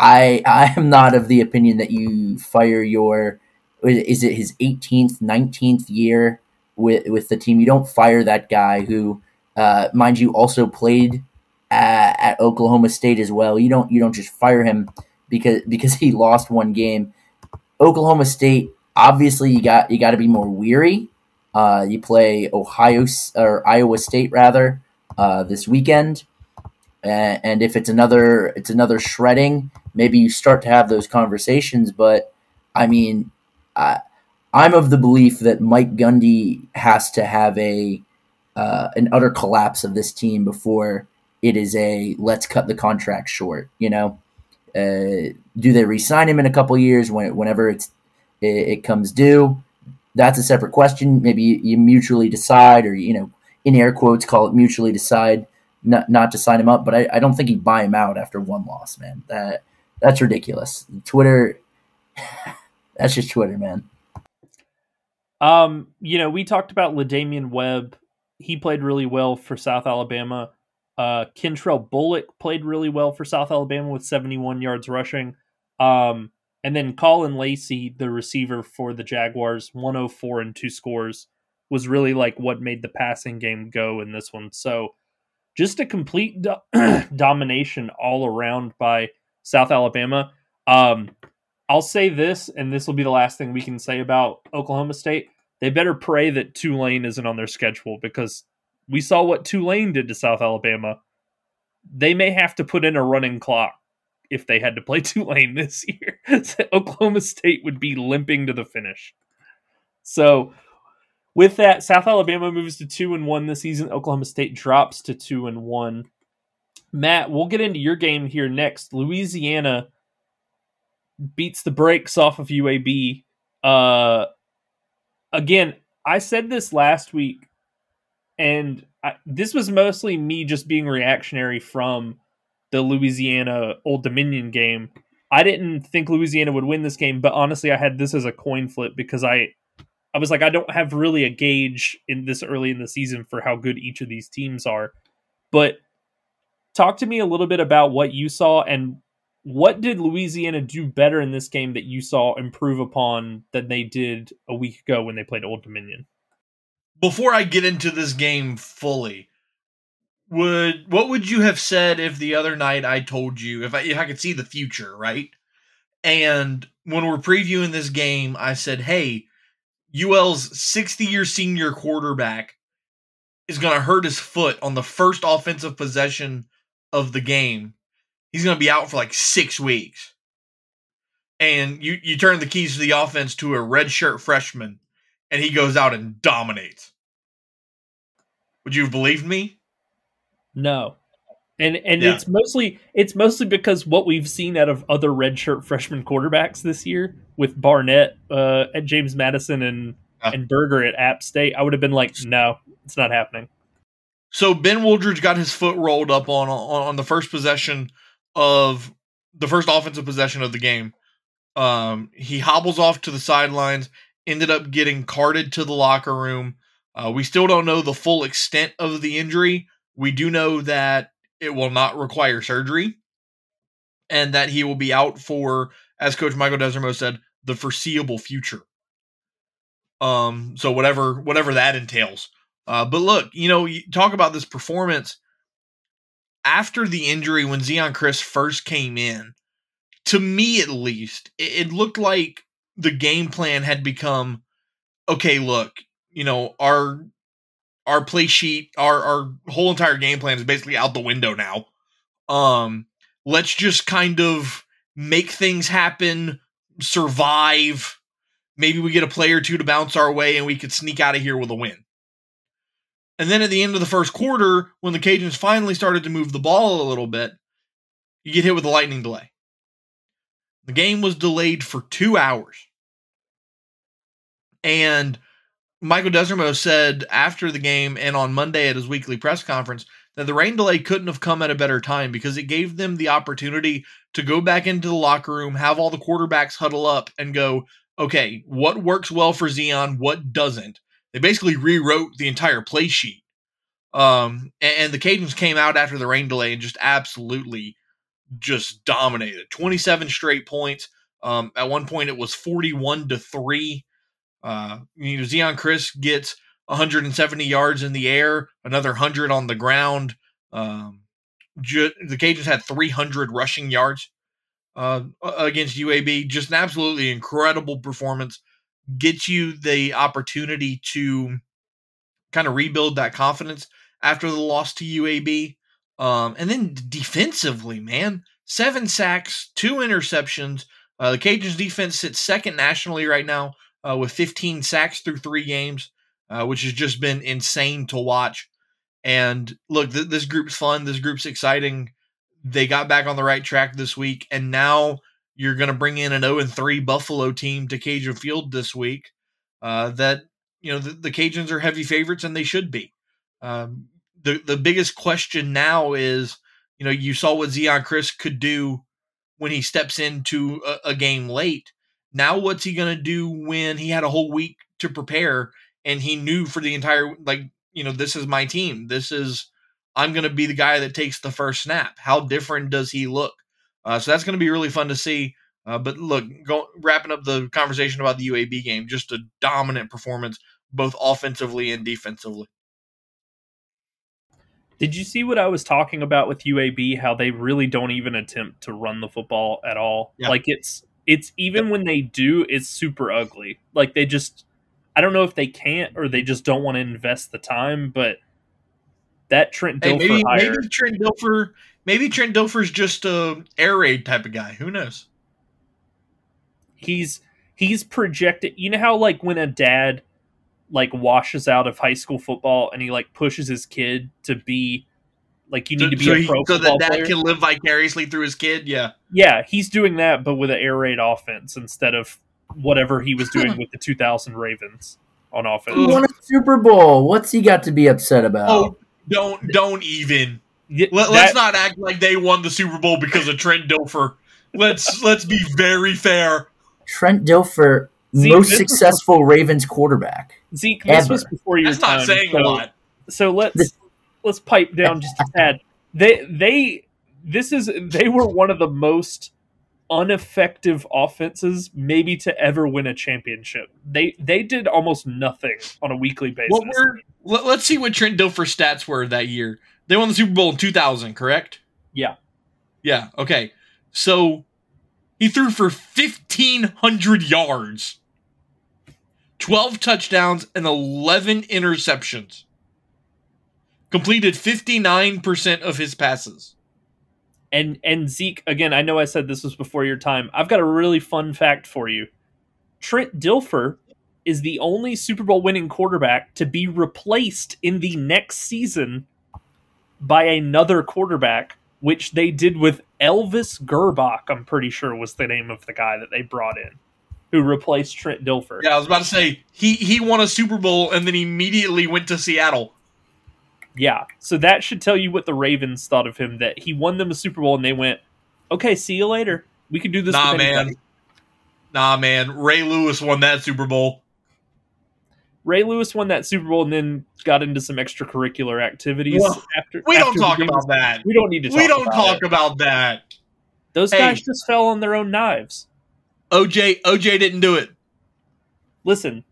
I I am not of the opinion that you fire your is it his 18th 19th year with with the team? You don't fire that guy who uh, mind you also played at, at, Oklahoma State as well. You don't you don't just fire him because because he lost one game. Oklahoma State obviously you got you got to be more weary. Uh, you play Ohio or Iowa State rather uh, this weekend and, if it's another it's another shredding maybe you start to have those conversations. But I mean, I, I'm of the belief that Mike Gundy has to have a uh, an utter collapse of this team before it is a let's cut the contract short. You know, uh, do they resign him in a couple years when whenever it's it, it, comes due? That's a separate question. Maybe you mutually decide, or you know, in air quotes, call it mutually decide not not to sign him up. But I, I don't think he'd buy him out after one loss, man. That that's ridiculous. Twitter, *laughs* that's just Twitter, man. Um, you know, we talked about La'Damian Webb. He played really well for South Alabama. Uh, Kentrel Bullock played really well for South Alabama with 71 yards rushing. Um, and then Caullin Lacy, the receiver for the Jaguars, 104 and two scores, was really like what made the passing game go in this one. So just a complete do- *clears throat* domination all around by South Alabama. Um, I'll say this, and this will be the last thing we can say about Oklahoma State. They better pray that Tulane isn't on their schedule because we saw what Tulane did to South Alabama. They may have to put in a running clock if they had to play *laughs* Tulane this year. *laughs* Oklahoma State would be limping to the finish. So, with that, South Alabama moves to two and one this season. Oklahoma State drops to two and one. Matt, we'll get into your game here next. Louisiana beats the brakes off of UAB. Uh, again, I said this last week, and I, this was mostly me just being reactionary from the Louisiana Old Dominion game. I didn't think Louisiana would win this game, but honestly, I had this as a coin flip because I, I was like, I don't have really a gauge in this early in the season for how good each of these teams are, but talk to me a little bit about what you saw and what did Louisiana do better in this game that you saw improve upon than they did a week ago when they played Old Dominion? Before I get into this game fully, would what would you have said if the other night I told you if I if I could see the future, right? And when we're previewing this game, I said, "Hey, UL's 60-year senior quarterback is going to hurt his foot on the first offensive possession of the game he's going to be out for like six weeks. And you, you turn the keys to the offense to a redshirt freshman, and he goes out and dominates. Would you have believed me? No. And and Yeah. it's mostly it's mostly because what we've seen out of other redshirt freshman quarterbacks this year with Barnett, uh, at James Madison and Yeah. and Burger at App State, I would have been like, no, it's not happening. So Ben Wooldridge got his foot rolled up on, on on the first possession of the first offensive possession of the game. Um, he hobbles off to the sidelines, ended up getting carted to the locker room. Uh, we still don't know the full extent of the injury. We do know that it will not require surgery, and that he will be out for, as Coach Michael Desormeaux said, the foreseeable future. Um, so whatever whatever that entails. Uh, but look, you know, you talk about this performance after the injury when Zeon Chriss first came in. To me, at least, it, it looked like the game plan had become okay. Look, you know, our our play sheet, our our whole entire game plan is basically out the window now. Um, let's just kind of make things happen, survive. Maybe we get a play or two to bounce our way, and we could sneak out of here with a win. And then at the end of the first quarter, when the Cajuns finally started to move the ball a little bit, you get hit with a lightning delay. The game was delayed for two hours. And Michael Desormeaux said after the game and on Monday at his weekly press conference that the rain delay couldn't have come at a better time because it gave them the opportunity to go back into the locker room, have all the quarterbacks huddle up, and go, okay, what works well for Zeon, what doesn't? They basically rewrote the entire play sheet. Um, and, and the Cajuns came out after the rain delay and just absolutely just dominated. 27 straight points. Um, at one point, it was 41 to 3. Uh, you know, Zeon Chriss gets 170 yards in the air, another 100 on the ground. Um, ju- the Cajuns had 300 rushing yards uh, against UAB. Just an absolutely incredible performance. Gets you the opportunity to kind of rebuild that confidence after the loss to UAB. Um, and then defensively, man, seven sacks, two interceptions. Uh, the Cajuns defense sits second nationally right now uh, with 15 sacks through three games, uh, which has just been insane to watch. And look, th- this group's fun. This group's exciting. They got back on the right track this week, and now you're going to bring in an 0 and 3 Buffalo team to Cajun Field this week. Uh, that you know the, the Cajuns are heavy favorites, and they should be. Um, the the biggest question now is, you know, you saw what Zeon Chriss could do when he steps into a, a game late. Now, what's he going to do when he had a whole week to prepare and he knew for the entire like, you know, this is my team. This is I'm going to be the guy that takes the first snap. How different does he look? Uh, so that's going to be really fun to see. Uh, but look, go, wrapping up the conversation about the UAB game, just a dominant performance, both offensively and defensively. Did you see what I was talking about with UAB? How they really don't even attempt to run the football at all. Yeah. Like it's it's even when they do, it's super ugly. Like they just I don't know if they can't or they just don't want to invest the time, but that Trent Hey, maybe, hire, maybe Trent Dilfer, maybe Trent Dilfer's just a air raid type of guy. Who knows? he's he's projected you know how like when a dad like washes out of high school football and he like pushes his kid to be like you need to be so, a he- pro so football that player. dad can live vicariously through his kid. Yeah. Yeah, he's doing that, but with an air raid offense instead of whatever he was doing hmm. with the 2000 Ravens on He offense. won a Super Bowl. What's he got to be upset about? Oh, don't don't even. Let, that- us not act like they won the Super Bowl because of Trent Dilfer. Let's let's be very fair. Trent Dilfer, Zeke, most this was- successful Ravens quarterback. Zeke, this ever. was before your That's not saying so, a lot. So let's let's pipe down just a tad. *laughs* They they this is they were one of the most ineffective offenses maybe to ever win a championship. They they did almost nothing on a weekly basis. What were let, let's see what Trent Dilfer's stats were that year. They won the Super Bowl in 2000, correct? Yeah. Yeah. Okay. So he threw for 1500 yards, 12 touchdowns, and 11 interceptions. Completed 59% of his passes. And and Zeke, again, I know I said this was before your time. I've got a really fun fact for you. Trent Dilfer is the only Super Bowl winning quarterback to be replaced in the next season by another quarterback, which they did with Elvis Grbac, I'm pretty sure was the name of the guy that they brought in who replaced Trent Dilfer. Yeah, I was about to say he he won a Super Bowl and then immediately went to Seattle. Yeah, so that should tell you what the Ravens thought of him. That he won them a Super Bowl and they went, "Okay, see you later. We can do this." Nah, man. Nah, man. Ray Lewis won that Super Bowl. Ray Lewis won that Super Bowl and then got into some extracurricular activities well, after. We after don't talk about that. We don't need to. Talk we don't about talk it. about that. Those Hey. guys just fell on their own knives. OJ OJ didn't do it. Listen,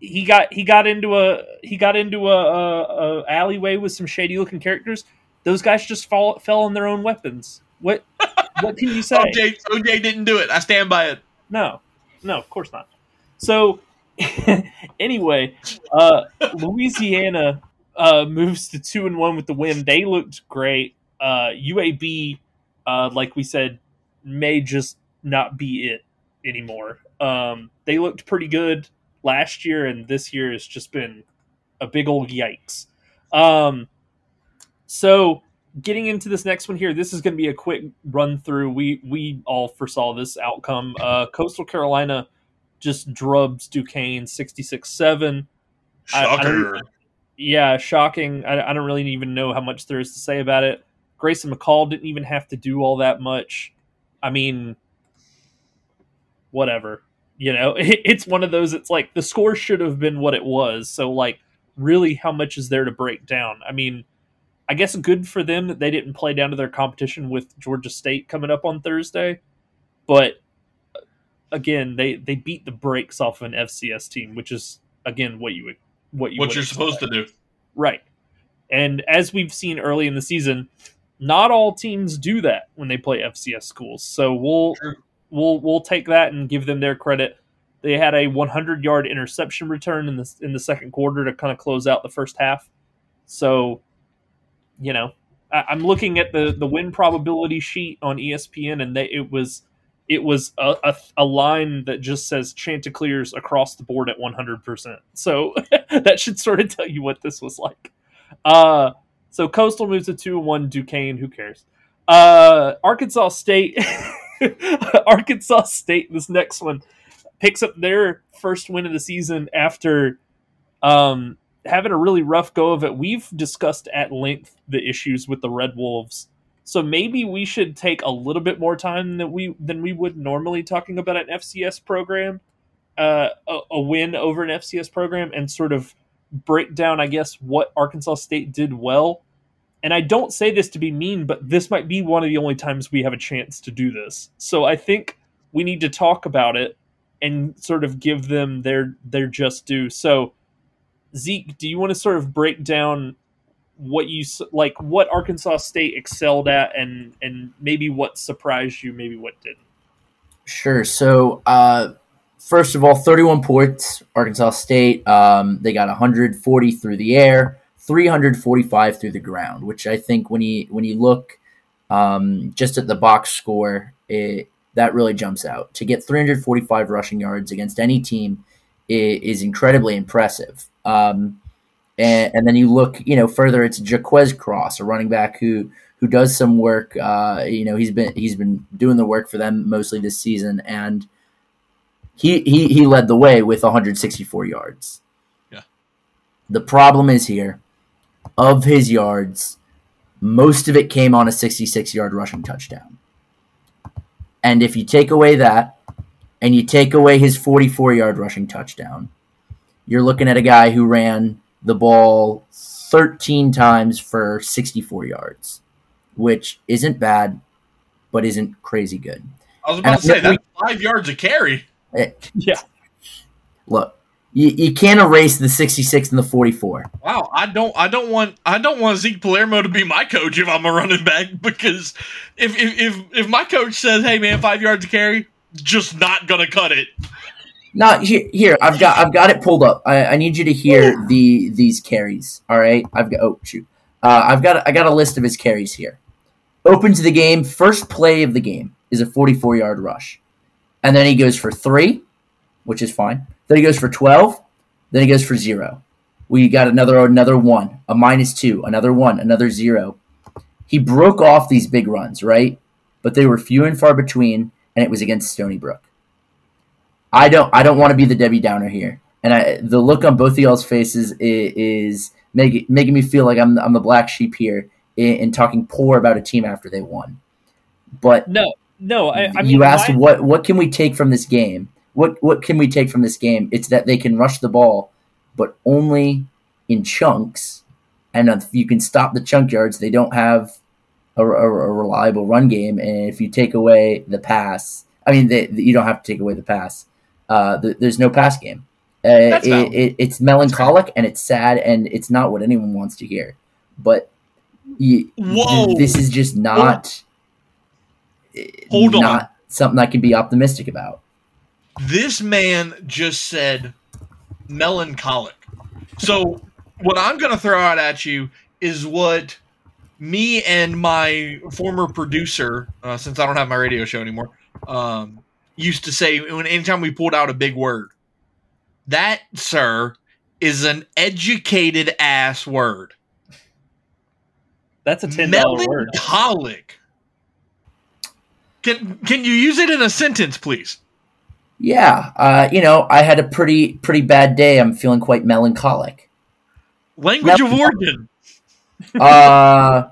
he got he got into a he got into a, a, a alleyway with some shady looking characters. Those guys just fall fell on their own weapons. What *laughs* what can you say? OJ OJ didn't do it. I stand by it. No, no, of course not. So, *laughs* anyway, uh, Louisiana uh, moves to two and one with the win. They looked great. Uh, UAB, uh, like we said, may just not be it anymore. Um, they looked pretty good last year, and this year has just been a big old yikes. Um, so getting into this next one here, this is going to be a quick run through. We we all foresaw this outcome. Uh, Coastal Carolina just drubs Duquesne 66-7. I- I Shocker. Yeah, shocking. I, I don't really even know how much there is to say about it. Grayson McCall didn't even have to do all that much. I mean, whatever. You know, *laughs* it's one of those. It's like the score should have been what it was. So, like, really, how much is there to break down? I mean, I guess good for them that they didn't play down to their competition with Georgia State coming up on Thursday. But uh, again, they they beat the brakes off an FCS team, which is again what you would what you what you're supposed to do. Right. And as we've seen early in the season, not all teams do that when they play FCS schools. So we'll True. We'll we'll take that and give them their credit. They had a 100 yard interception return in the in the second quarter to kind of close out the first half. So, you know, I, I'm looking at the the win probability sheet on ESPN, and they it was it was a, a, a line that just says Chanticleers across the board at 100%. So *laughs* that should sort of tell you what this was like. Uh, so Coastal moves to 2 1 Duquesne. Who cares? Uh, Arkansas State. *laughs* *laughs* Arkansas State, this next one, picks up their first win of the season after um, having a really rough go of it. We've discussed at length the issues with the Red Wolves. So maybe we should take a little bit more time than we than we would normally talking about an FCS program, uh, a, a win over an FCS program, and sort of break down, I guess, what Arkansas State did well. And I don't say this to be mean, but this might be one of the only times we have a chance to do this. So I think we need to talk about it and sort of give them their their just due. So Zeke, do you want to sort of break down what you like what Arkansas State excelled at and and maybe what surprised you, maybe what didn't? Sure. So, uh, first of all, 31 points, Arkansas State. Um, they got 140 through the air, 345 through the ground, which I think when you when you look um, just at the box score, it, that really jumps out. To get 345 rushing yards against any team is, is incredibly impressive. Um, and, and then you look, you know, further. It's Jaquez Cross, a running back who who does some work. Uh, you know, he's been he's been doing the work for them mostly this season, and he he he led the way with 164 yards. Yeah. The problem is here, of his yards, most of it came on a 66 yard rushing touchdown. And if you take away that, and you take away his 44 yard rushing touchdown, you're looking at a guy who ran the ball 13 times for 64 yards, which isn't bad, but isn't crazy good. I was about And to say I know that's five yards a carry. Eh, yeah. Look, you, you can't erase the 66 and the 44. Wow, I don't, I don't want, I don't want Zeke Palermo to be my coach if I'm a running back because if if if, if my coach says, "Hey man, five yards a carry," just not gonna cut it. No, here, here I've got I've got it pulled up. I, I need you to hear the these carries. All right, I've got oh shoot, uh, I've got I got a list of his carries here. opens to the game. First play of the game is a 44 yard rush. And then he goes for three, which is fine. Then he goes for 12. Then he goes for zero. We got another another one, a minus two, another one, another zero. He broke off these big runs, right? But they were few and far between, and it was against Stony Brook. I don't I don't want to be the Debbie Downer here, and I, the look on both of y'all's faces is, is making making me feel like I'm I'm the black sheep here in, in, talking poor about a team after they won. But no, no, I, I mean, you asked why? what what can we take from this game? What what can we take from this game? It's that they can rush the ball, but only in chunks, and you can stop the chunk yards. They don't have a, a, a reliable run game, and if you take away the pass, I mean, they, you don't have to take away the pass. Uh, the, there's no pass game. Uh, it, it, it's melancholic and it's sad and it's not what anyone wants to hear. But you, Whoa. this is just not. Hold not on. something I can be optimistic about. This man just said melancholic. So what I'm going to throw out at you is what me and my former producer, uh, since I don't have my radio show anymore, um, used to say when anytime we pulled out a big word. That, sir, is an educated ass word. That's a ten dollar word. Melancholic. Can can you use it in a sentence, please? Yeah, uh, you know, I had a pretty pretty bad day. I'm feeling quite melancholic. Language of origin. Uh,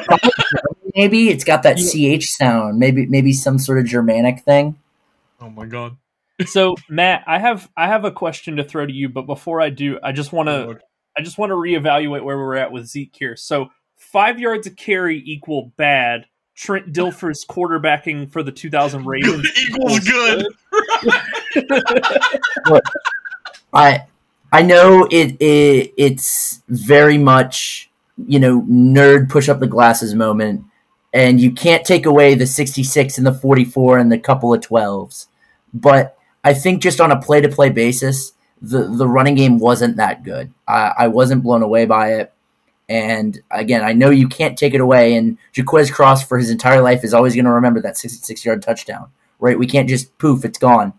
*laughs* maybe it's got that ch sound. Maybe maybe some sort of Germanic thing. Oh my god. so Matt, I have I have a question to throw to you, but before I do, I just want to I just want to reevaluate where we're at with Zeke here. So five yards of carry equal bad. Trent Dilfer's quarterbacking for the 2000 *laughs* Ravens equals good. *laughs* Look, I I know it, it it's very much you know nerd push up the glasses moment, and you can't take away the 66 and the 44 and the couple of 12s, but I think just on a play to play basis, the the running game wasn't that good. I, I wasn't blown away by it. And again, I know you can't take it away. And Jaquez Cross, for his entire life, is always going to remember that 66 yard touchdown, right? We can't just poof, it's gone.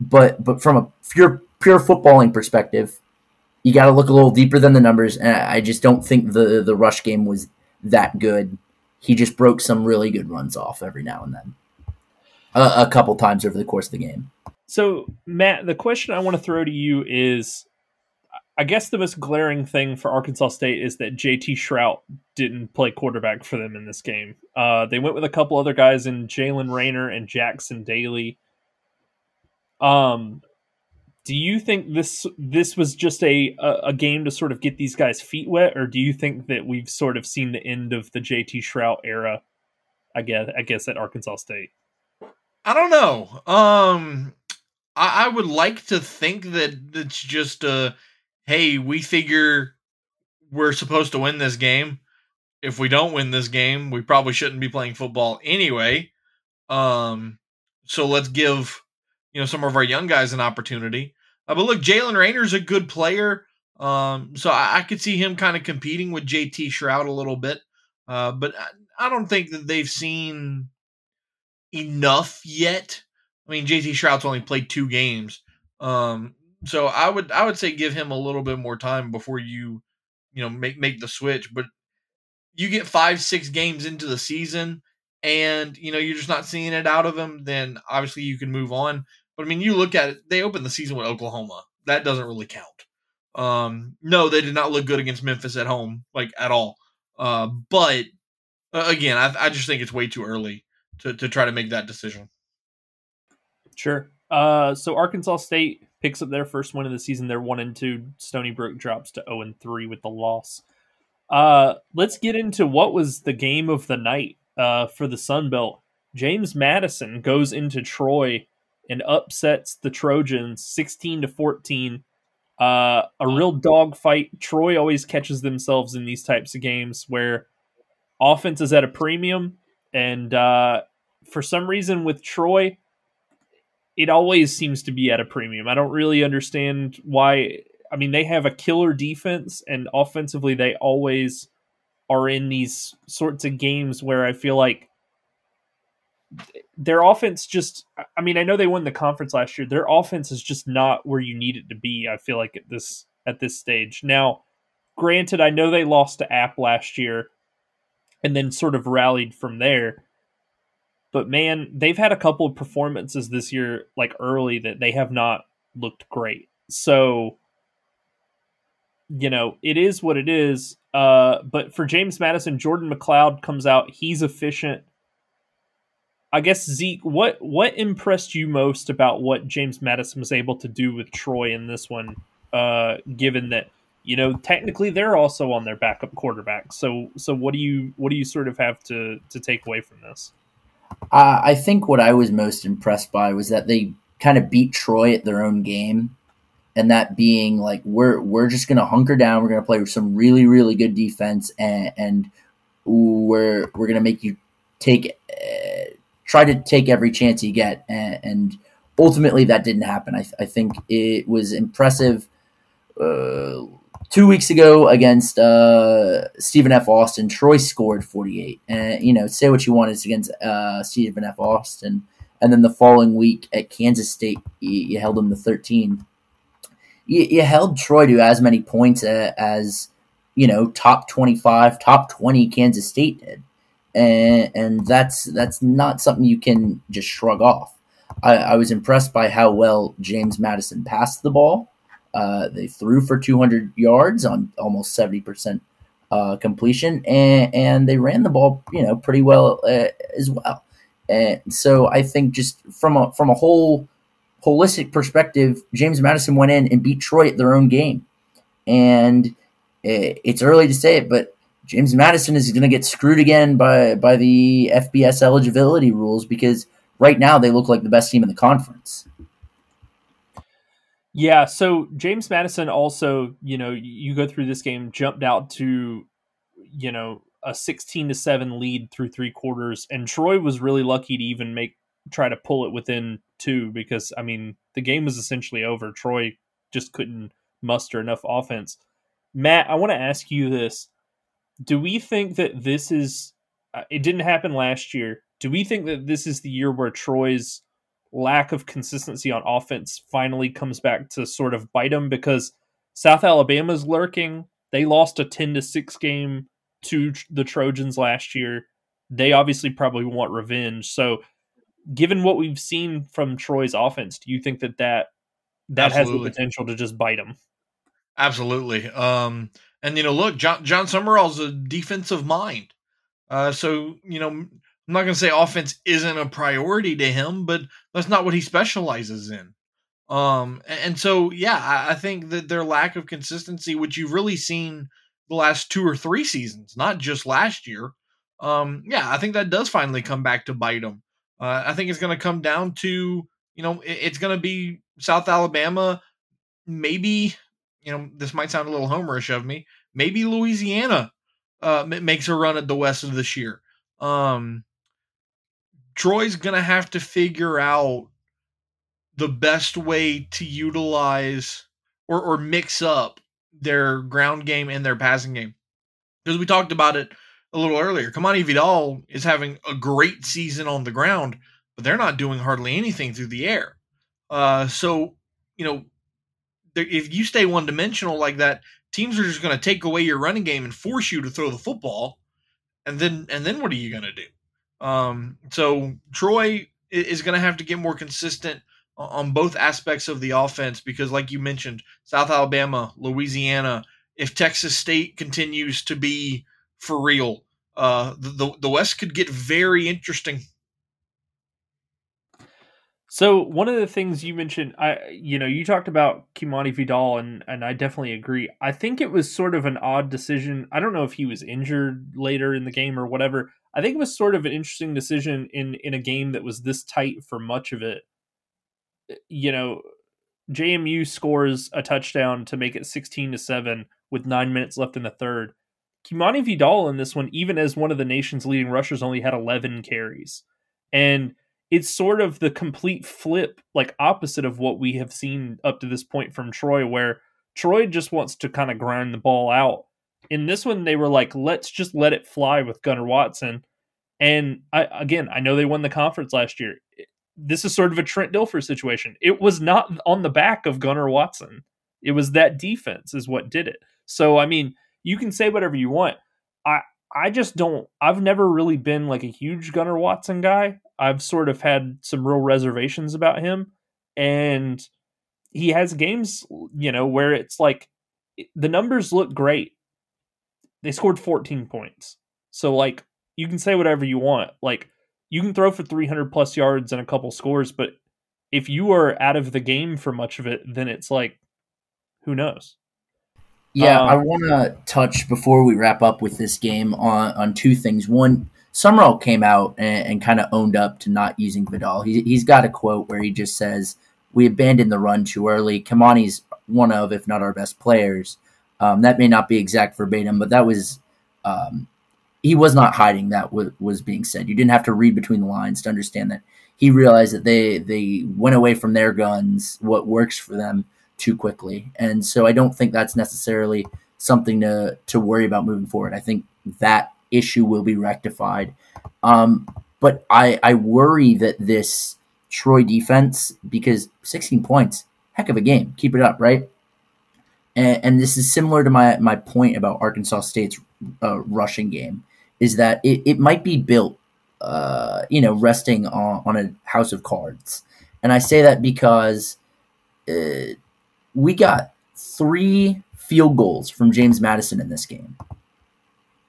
But but from a pure pure footballing perspective, you got to look a little deeper than the numbers. And I just don't think the the rush game was that good. He just broke some really good runs off every now and then, a, a couple times over the course of the game. So Matt, the question I want to throw to you is I guess the most glaring thing for Arkansas State is that JT Shrout didn't play quarterback for them in this game. Uh, they went with a couple other guys in Jaylen Raynor and Jackson Daly. Um, do you think this this was just a, a, a game to sort of get these guys' feet wet, or do you think that we've sort of seen the end of the JT Shrout era? I guess I guess at Arkansas State. I don't know. Um, I, I would like to think that it's just a hey, we figure we're supposed to win this game. If we don't win this game, we probably shouldn't be playing football anyway. Um, so let's give you know some of our young guys an opportunity. Uh, but look, Jaylen Raynor's a good player, um, so I, I, could see him kind of competing with JT Shrout a little bit. Uh, but I, I don't think that they've seen enough yet. I mean, JT Shrout's only played two games, um, so I would I would say give him a little bit more time before you you know make make the switch. But you get five six games into the season and you know you're just not seeing it out of him, then obviously you can move on. But I mean, you look at it; they opened the season with Oklahoma. That doesn't really count. Um, no, they did not look good against Memphis at home, like at all. Uh, but uh, again, I, I just think it's way too early to to try to make that decision. Sure. Uh, so Arkansas State picks up their first win of the season. They're one and two. Stony Brook drops to zero and three with the loss. Uh, let's get into what was the game of the night uh, for the Sun Belt. James Madison goes into Troy and upsets the Trojans sixteen to fourteen. Uh, a real dogfight. Troy always catches themselves in these types of games where offense is at a premium, and uh, for some reason with Troy, it always seems to be at a premium. I don't really understand why. I mean, they have a killer defense, and offensively, they always are in these sorts of games where I feel like their offense just I mean, I know they won the conference last year. Their offense is just not where you need it to be, I feel like at this at this stage. Now, granted, I know they lost to App last year and then sort of rallied from there. But man, they've had a couple of performances this year like early that they have not looked great. So you know, it is what it is. Uh, but for James Madison, Jordan McCloud comes out. He's efficient. I guess Zeke, what what impressed you most about what James Madison was able to do with Troy in this one? Uh, given that you know technically they're also on their backup quarterback. So so what do you what do you sort of have to to take away from this? Uh, I think what I was most impressed by was that they kind of beat Troy at their own game and that being like we're we're just gonna hunker down. We're gonna play with some really really good defense, and, and we're we're gonna make you take uh, try to take every chance you get, and, and ultimately that didn't happen. I, I think it was impressive. Uh, two weeks ago against uh, Stephen F. Austin, Troy scored 48. And, you know, say what you want, it's against uh, Stephen F. Austin. And then the following week at Kansas State, you, you held them to 13 you, you held Troy to as many points as, as you know top 25 top 20 kansas state did and and that's that's not something you can just shrug off i, I was impressed by how well james madison passed the ball uh, they threw for 200 yards on almost 70% uh, completion and, and they ran the ball you know pretty well uh, as well and so i think just from a from a whole holistic perspective, James Madison went in and beat Troy at their own game. And it's early to say it, but James Madison is going to get screwed again by by the FBS eligibility rules because right now they look like the best team in the conference. Yeah, so James Madison also, you know, you go through this game, jumped out to, you know, a 16 to 7 lead through three quarters and Troy was really lucky to even make try to pull it within two because I mean the game was essentially over. Troy just couldn't muster enough offense. Matt, I want to ask you this: Do we think that this is? Uh, it didn't happen last year. Do we think that this is the year where Troy's lack of consistency on offense finally comes back to sort of bite them? Because South Alabama's lurking. They lost a ten to six game to the Trojans last year. They obviously probably want revenge. So given what we've seen from Troy's offense, do you think that that that Absolutely. has the potential to just bite them? Absolutely. Um, and you know, look, Jon Jon Sumrall's a defensive mind. Uh, so you know, I'm not going to say offense isn't a priority to him, but that's not what he specializes in. Um, and, so yeah, I, I, think that their lack of consistency, which you've really seen the last two or three seasons, not just last year. Um, yeah, I think that does finally come back to bite them. Uh, I think it's going to come down to you know it, it's going to be South Alabama, maybe you know this might sound a little homerish of me, maybe Louisiana uh, makes a run at the West of this year. Um, Troy's going to have to figure out the best way to utilize or, or mix up their ground game and their passing game. Because we talked about it a little earlier. Kimani Vidal is having a great season on the ground, but they're not doing hardly anything through the air. Uh, so, you know, if you stay one dimensional like that, teams are just going to take away your running game and force you to throw the football. And then, and then what are you going to do? Um, so Troy is going to have to get more consistent on both aspects of the offense because, like you mentioned, South Alabama, Louisiana, if Texas State continues to be for real. Uh, the the West could get very interesting. So one of the things you mentioned, I you know, you talked about Kimani Vidal, and and I definitely agree. I think it was sort of an odd decision. I don't know if he was injured later in the game or whatever. I think it was sort of an interesting decision in in a game that was this tight for much of it. Eh, you know, JMU scores a touchdown to make it sixteen to seven with nine minutes left in the third. Kimani Vidal in this one, even as one of the nation's leading rushers, only had 11 carries. And it's sort of the complete flip, like opposite of what we have seen up to this point from Troy, where Troy just wants to kind of grind the ball out. In this one, they were like, let's just let it fly with Gunnar Watson. And I, again, I know they won the conference last year. This is sort of a Trent Dilfer situation. It was not on the back of Gunnar Watson. It was that defense is what did it. So I mean, you can say whatever you want. I I just don't. I've never really been like a huge Gunnar Watson guy. I've sort of had some real reservations about him, and he has games, you know, where it's like the numbers look great. They scored 14 points. So like you can say whatever you want. Like you can throw for 300 plus yards and a couple scores, but if you are out of the game for much of it, then it's like who knows. Yeah, um, I want to touch before we wrap up with this game on on two things. One, Sumrall came out and, and kind of owned up to not using Vidal. He, he's got a quote where he just says, "We abandoned the run too early." Kimani's one of, if not our best players. Um, that may not be exact verbatim, but that was um, he was not hiding that w- was being said. You didn't have to read between the lines to understand that he realized that they they went away from their guns, what works for them, too quickly, and so I don't think that's necessarily something to to worry about moving forward. I think that issue will be rectified, um, but I I worry that this Troy defense because 16 points, heck of a game, keep it up, right? And, and this is similar to my my point about Arkansas State's uh, rushing game is that it, it might be built, uh, you know, resting on, on a house of cards. And I say that because uh, we got three field goals from James Madison in this game.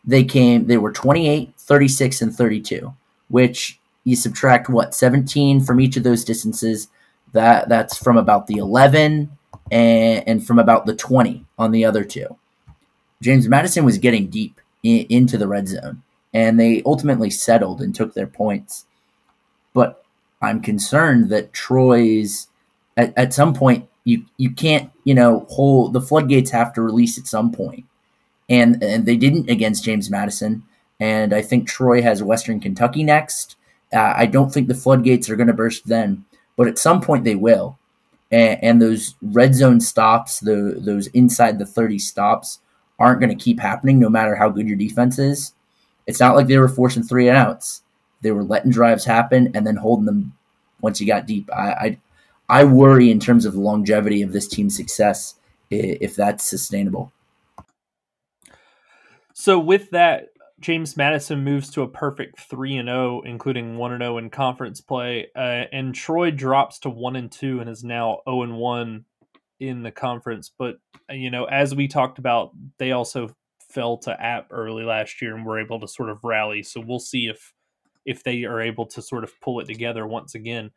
They came, they were 28, 36, and 32, which you subtract what, 17 from each of those distances. That that's from about the 11 and, and from about the 20 on the other two. James Madison was getting deep in, into the red zone, and they ultimately settled and took their points. But I'm concerned that Troy's at, at some point you you can't you know hold the floodgates have to release at some point, and and they didn't against James Madison. And I think Troy has Western Kentucky next. Uh, I don't think the floodgates are going to burst then, but at some point they will. And, and those red zone stops, the, those inside the 30 stops, aren't going to keep happening no matter how good your defense is. It's not like they were forcing three and outs. They were letting drives happen and then holding them once you got deep. I, I, I worry in terms of the longevity of this team's success if that's sustainable. So with that, James Madison moves to a perfect three and zero, oh, including one and zero oh in conference play, uh, and Troy drops to one and two and is now 0 and 1 in the conference. But you know, as we talked about, they also fell to App early last year and were able to sort of rally. So we'll see if if they are able to sort of pull it together once again.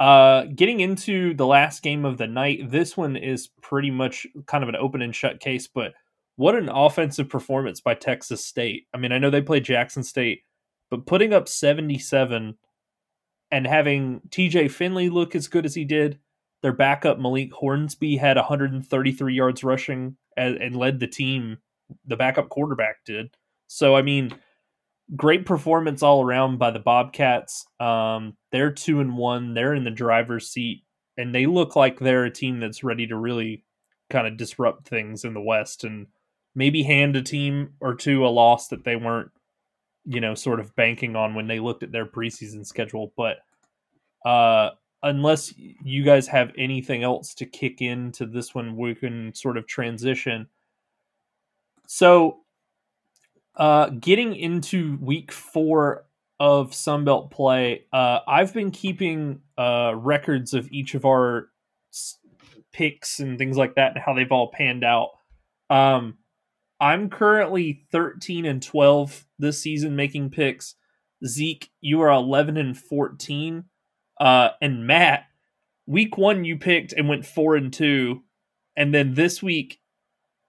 Uh, getting into the last game of the night, this one is pretty much kind of an open and shut case, but what an offensive performance by Texas State. I mean, I know they played Jackson State, but putting up 77 and having TJ Finley look as good as he did, their backup Malik Hornsby had 133 yards rushing and, and led the team. The backup quarterback did. So, I mean, great performance all around by the Bobcats. Um, they're two and one. They're in the driver's seat, and they look like they're a team that's ready to really kind of disrupt things in the West and maybe hand a team or two a loss that they weren't, you know, sort of banking on when they looked at their preseason schedule. But uh, unless you guys have anything else to kick into this one, we can sort of transition. So, uh, getting into week four of Sunbelt play, uh, I've been keeping uh, records of each of our picks and things like that and how they've all panned out. Um, I'm currently 13 and 12 this season making picks. Zeke, you are 11 and 14. Uh, and Matt, week one you picked and went four and two, and then this week,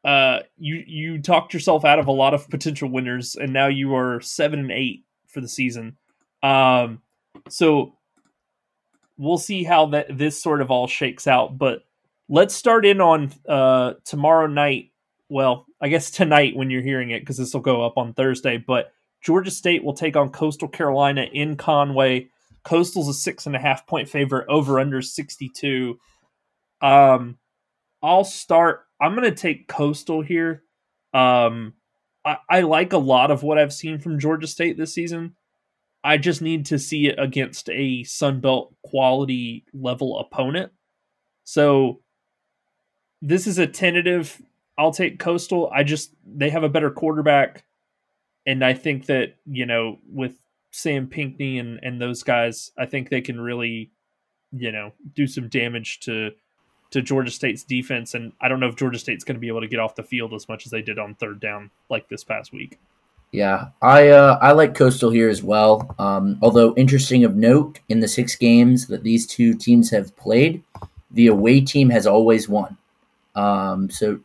uh, you you talked yourself out of a lot of potential winners, and now you are seven and eight for the season. Um, so we'll see how that this sort of all shakes out. But let's start in on uh tomorrow night well, I guess tonight when you're hearing it, because this will go up on Thursday. But Georgia State will take on Coastal Carolina in Conway. Coastal's a six and a half point favorite, over under 62. Um, I'll start. I'm going to take Coastal here. Um, I, I like a lot of what I've seen from Georgia State this season. I just need to see it against a Sun Belt quality level opponent. So this is a tentative. I'll take Coastal. I just they have a better quarterback, and I think that you know with Sam Pinckney and and those guys, I think they can really, you know, do some damage to to Georgia State's defense. And I don't know if Georgia State's going to be able to get off the field as much as they did on third down like this past week. Yeah, I uh, I like Coastal here as well. Um, although interesting of note, in the six games that these two teams have played, the away team has always won. Um, so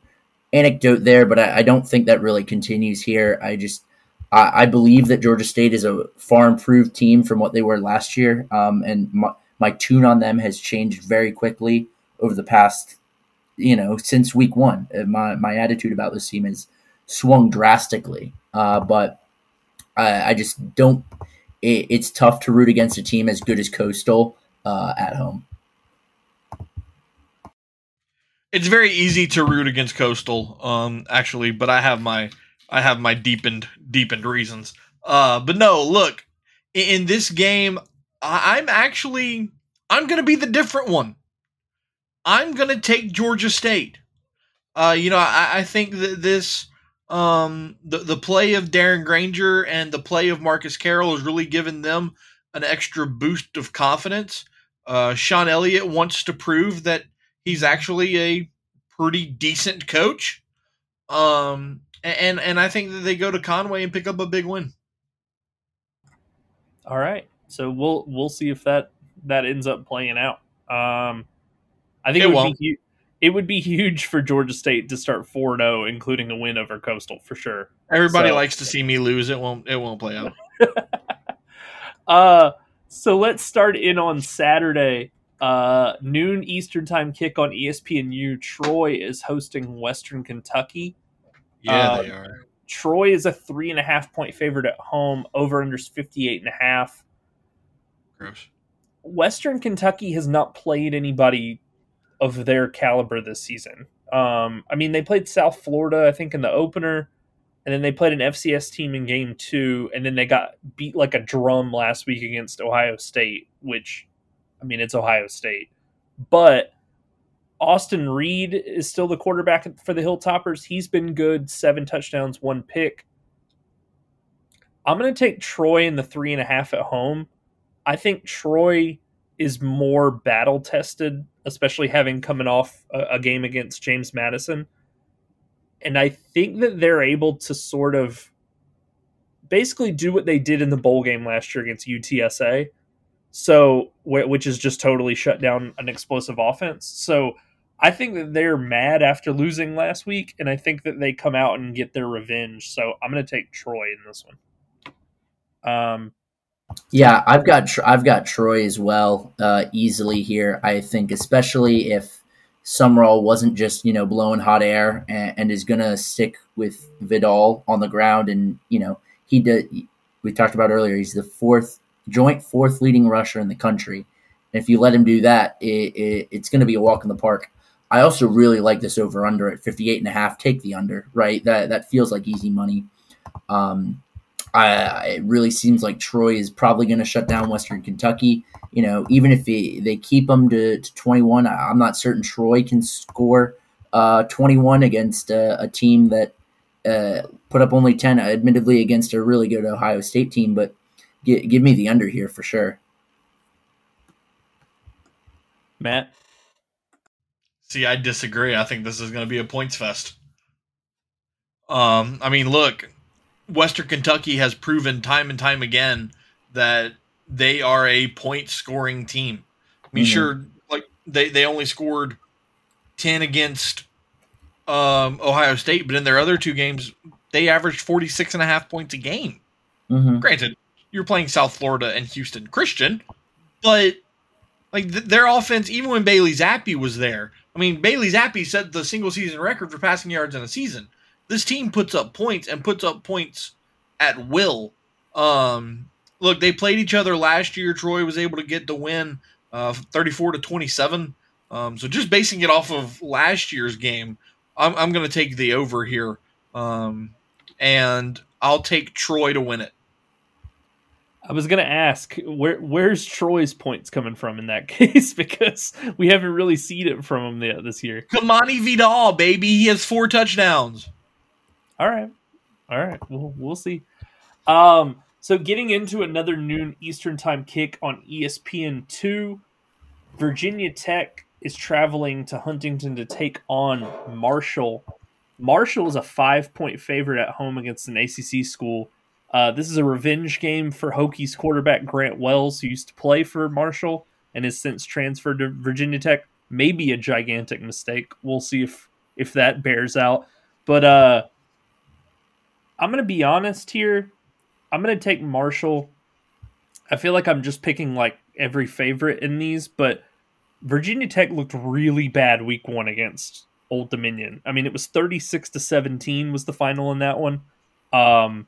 anecdote there, but I, I, don't think that really continues here. I just I, I, believe that Georgia State is a far improved team from what they were last year, um, and my, my tune on them has changed very quickly over the past, you know, since week one. Uh, my my attitude about this team has swung drastically, uh, but I, I, just don't. It, it's tough to root against a team as good as Coastal uh, at home. It's very easy to root against Coastal, um, actually, but I have my I have my deepened deepened reasons. Uh, but no, look, in, this game, I, I'm actually I'm gonna be the different one. I'm gonna take Georgia State. Uh, you know, I, I think that this um, the the play of Darren Grainger and the play of Marcus Carroll has really given them an extra boost of confidence. Uh, Shawn Elliott wants to prove that he's actually a pretty decent coach. Um, and and I think that they go to Conway and pick up a big win. All right, so we'll we'll see if that that ends up playing out. Um, I think it, it would won't. be it would be huge for Georgia State to start 4-0 including a win over Coastal for sure. Everybody so, likes to see me lose. It won't it won't play out. *laughs* uh so let's start in on Saturday. Uh noon Eastern time kick on ESPNU. Troy is hosting Western Kentucky. Yeah, uh, they are. Troy is a three and a half point favorite at home. Over under 58 and a half. Gross. Western Kentucky has not played anybody of their caliber this season. Um, I mean, they played South Florida, I think, in the opener, and then they played an FCS team in game two, and then they got beat like a drum last week against Ohio State, which, I mean, it's Ohio State. But Austin Reed is still the quarterback for the Hilltoppers. He's been good, seven touchdowns, one pick. I'm going to take Troy in the three and a half at home. I think Troy is more battle tested, especially having coming off a, a, game against James Madison. And I think that they're able to sort of basically do what they did in the bowl game last year against UTSA. So, which is just totally shut down an explosive offense. So, I think that they're mad after losing last week, and I think that they come out and get their revenge. So, I'm going to take Troy in this one. Um, yeah, I've got I've got Troy as well uh, easily here. I think, especially if Sumrall wasn't just you know blowing hot air and, and is going to stick with Vidal on the ground, and you know he did. We talked about earlier. He's the fourth joint fourth leading rusher in the country. And if you let him do that, it, it, it's going to be a walk in the park. I also really like this over under at 58 and a half. Take the under, right? That that feels like easy money. Um, I, it really seems like Troy is probably going to shut down Western Kentucky. You know, even if he, they keep them to, to 21, I, am not certain Troy can score uh, 21 against a, a team that uh, put up only 10, admittedly, against a really good Ohio State team. But give, give me the under here for sure. Matt? See, I disagree. I think this is going to be a points fest. Um, I mean, look, Western Kentucky has proven time and time again that they are a point scoring team. I mean, mm-hmm. sure, like they, they only scored 10 against um, Ohio State, but in their other two games, they averaged 46 and a half points a game. Mm-hmm. Granted, you're playing South Florida and Houston Christian, but like th- their offense, even when Bailey Zappe was there, I mean, Bailey Zappe set the single season record for passing yards in a season this team puts up points and puts up points at will. Um, look, they played each other last year. Troy was able to get the win, uh, 34 to 27. Um, so just basing it off of last year's game, I'm, I'm going to take the over here. Um, and I'll take Troy to win it. I was gonna ask where where's Troy's points coming from in that *laughs* case because we haven't really seen it from him yet this year. Kimani Vidal, baby, he has four touchdowns. All right, all right, we'll we'll see. Um, so getting into another noon Eastern time kick on ESPN two, Virginia Tech is traveling to Huntington to take on Marshall. Marshall is a five point favorite at home against an ACC school. Uh, this is a revenge game for Hokies quarterback Grant Wells, who used to play for Marshall and has since transferred to Virginia Tech. Maybe a gigantic mistake. We'll see if if that bears out. But uh, I'm gonna be honest here. I'm gonna take Marshall. I feel like I'm just picking like every favorite in these, but Virginia Tech looked really bad week one against Old Dominion. I mean, it was 36 to 17 was the final in that one. Um,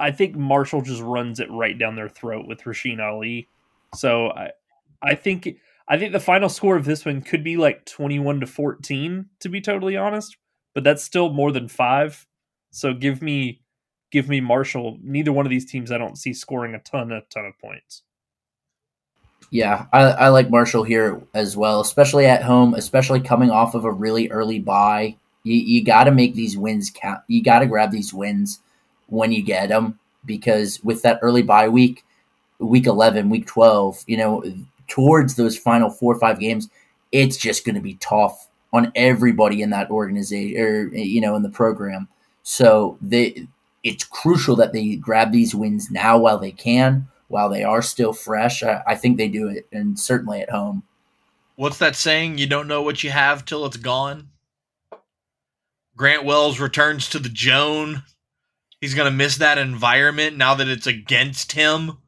I think Marshall just runs it right down their throat with Rasheen Ali. So I, I think I think the final score of this one could be like 21 to 14 to be totally honest, but that's still more than 5. So give me give me Marshall. Neither one of these teams I don't see scoring a ton a ton of points. Yeah, I, I like Marshall here as well, especially at home, especially coming off of a really early bye. You, you got to make these wins count. You got to grab these wins when you get them because with that early bye week, week 11, week 12, you know, towards those final four or five games, it's just going to be tough on everybody in that organization or, er, you know, in the program. So they, it's crucial that they grab these wins now while they can while they are still fresh, I, I think they do it, and certainly at home. What's that saying? You don't know what you have till it's gone. Grant Wells returns to the Joan. He's going to miss that environment now that it's against him.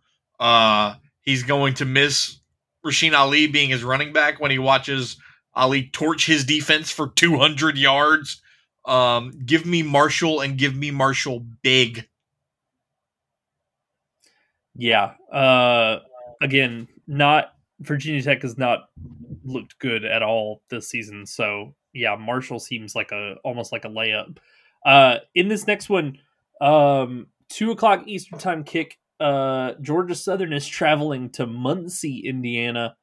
Uh, he's going to miss Rasheen Ali being his running back when he watches Ali torch his defense for 200 yards. Um, give me Marshall and give me Marshall big. Yeah. Uh, again, not Virginia Tech has not looked good at all this season. So yeah, Marshall seems like a almost like a layup. Uh, in this next one, um, two o'clock Eastern time kick. Uh, Georgia Southern is traveling to Muncie, Indiana,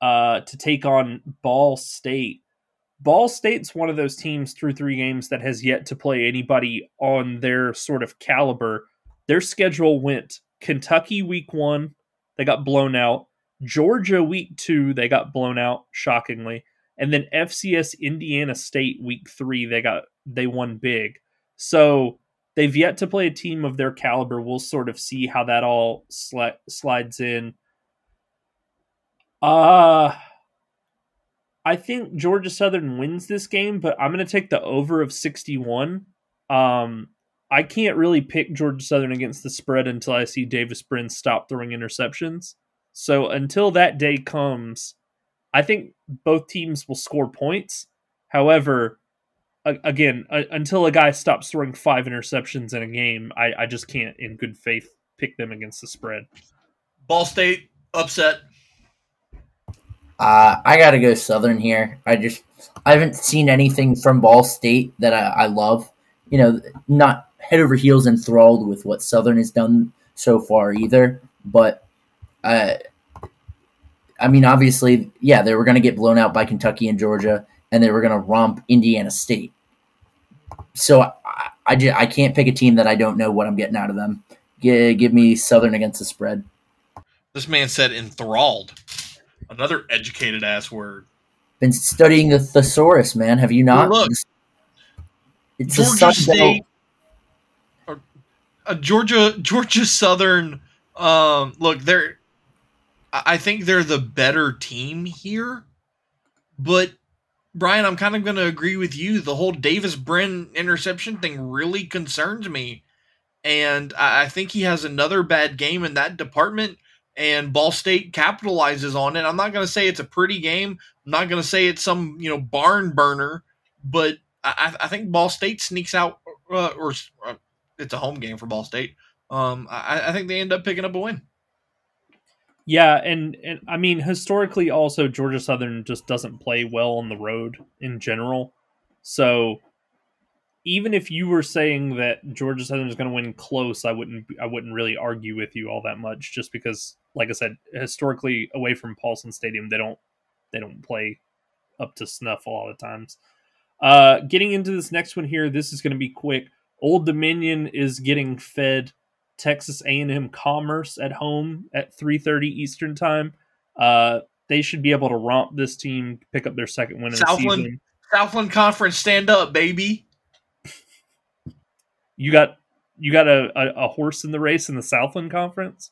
uh, to take on Ball State. Ball State's one of those teams through three games that has yet to play anybody on their sort of caliber. Their schedule went Kentucky week one, they got blown out. Georgia week two, they got blown out, shockingly. And then FCS Indiana State week three, they got they won big. So they've yet to play a team of their caliber. We'll sort of see how that all sli- slides in. Uh I think Georgia Southern wins this game, but I'm going to take the over of 61. Um I can't really pick Georgia Southern against the spread until I see Davis Brin stop throwing interceptions. So until that day comes, I think both teams will score points. However, again, until a guy stops throwing five interceptions in a game, I, I just can't, in good faith, pick them against the spread. Ball State upset. Uh, I got to go Southern here. I just I haven't seen anything from Ball State that I, I love. You know, not head over heels enthralled with what Southern has done so far either. But uh, I mean, obviously, yeah, they were going to get blown out by Kentucky and Georgia, and they were going to romp Indiana State. So I, I, just, I can't pick a team that I don't know what I'm getting out of them. Give, give me Southern against the spread. This man said enthralled. Another educated ass word. Been studying the thesaurus, man. Have you not? Look, it's Georgia State uh, Georgia Georgia Southern. Um, look, they're. I think they're the better team here, but Brian, I'm kind of going to agree with you. The whole Davis Brin interception thing really concerns me, and I think he has another bad game in that department. And Ball State capitalizes on it. I'm not going to say it's a pretty game. I'm not going to say it's some you know barn burner, but I, I think Ball State sneaks out uh, or uh, it's a home game for Ball State. Um, I, I think they end up picking up a win. Yeah, and and I mean historically, also Georgia Southern just doesn't play well on the road in general. So even if you were saying that Georgia Southern is going to win close, I wouldn't I wouldn't really argue with you all that much, just because, like I said, historically away from Paulson Stadium, they don't they don't play up to snuff a lot of times. Uh, getting into this next one here, this is going to be quick. Old Dominion is getting fed Texas A&M Commerce at home at 3:30 Eastern Time. Uh, they should be able to romp this team, pick up their second win of the Southland, season. Southland Conference, stand up, baby. *laughs* You got you got a, a, a horse in the race in the Southland Conference.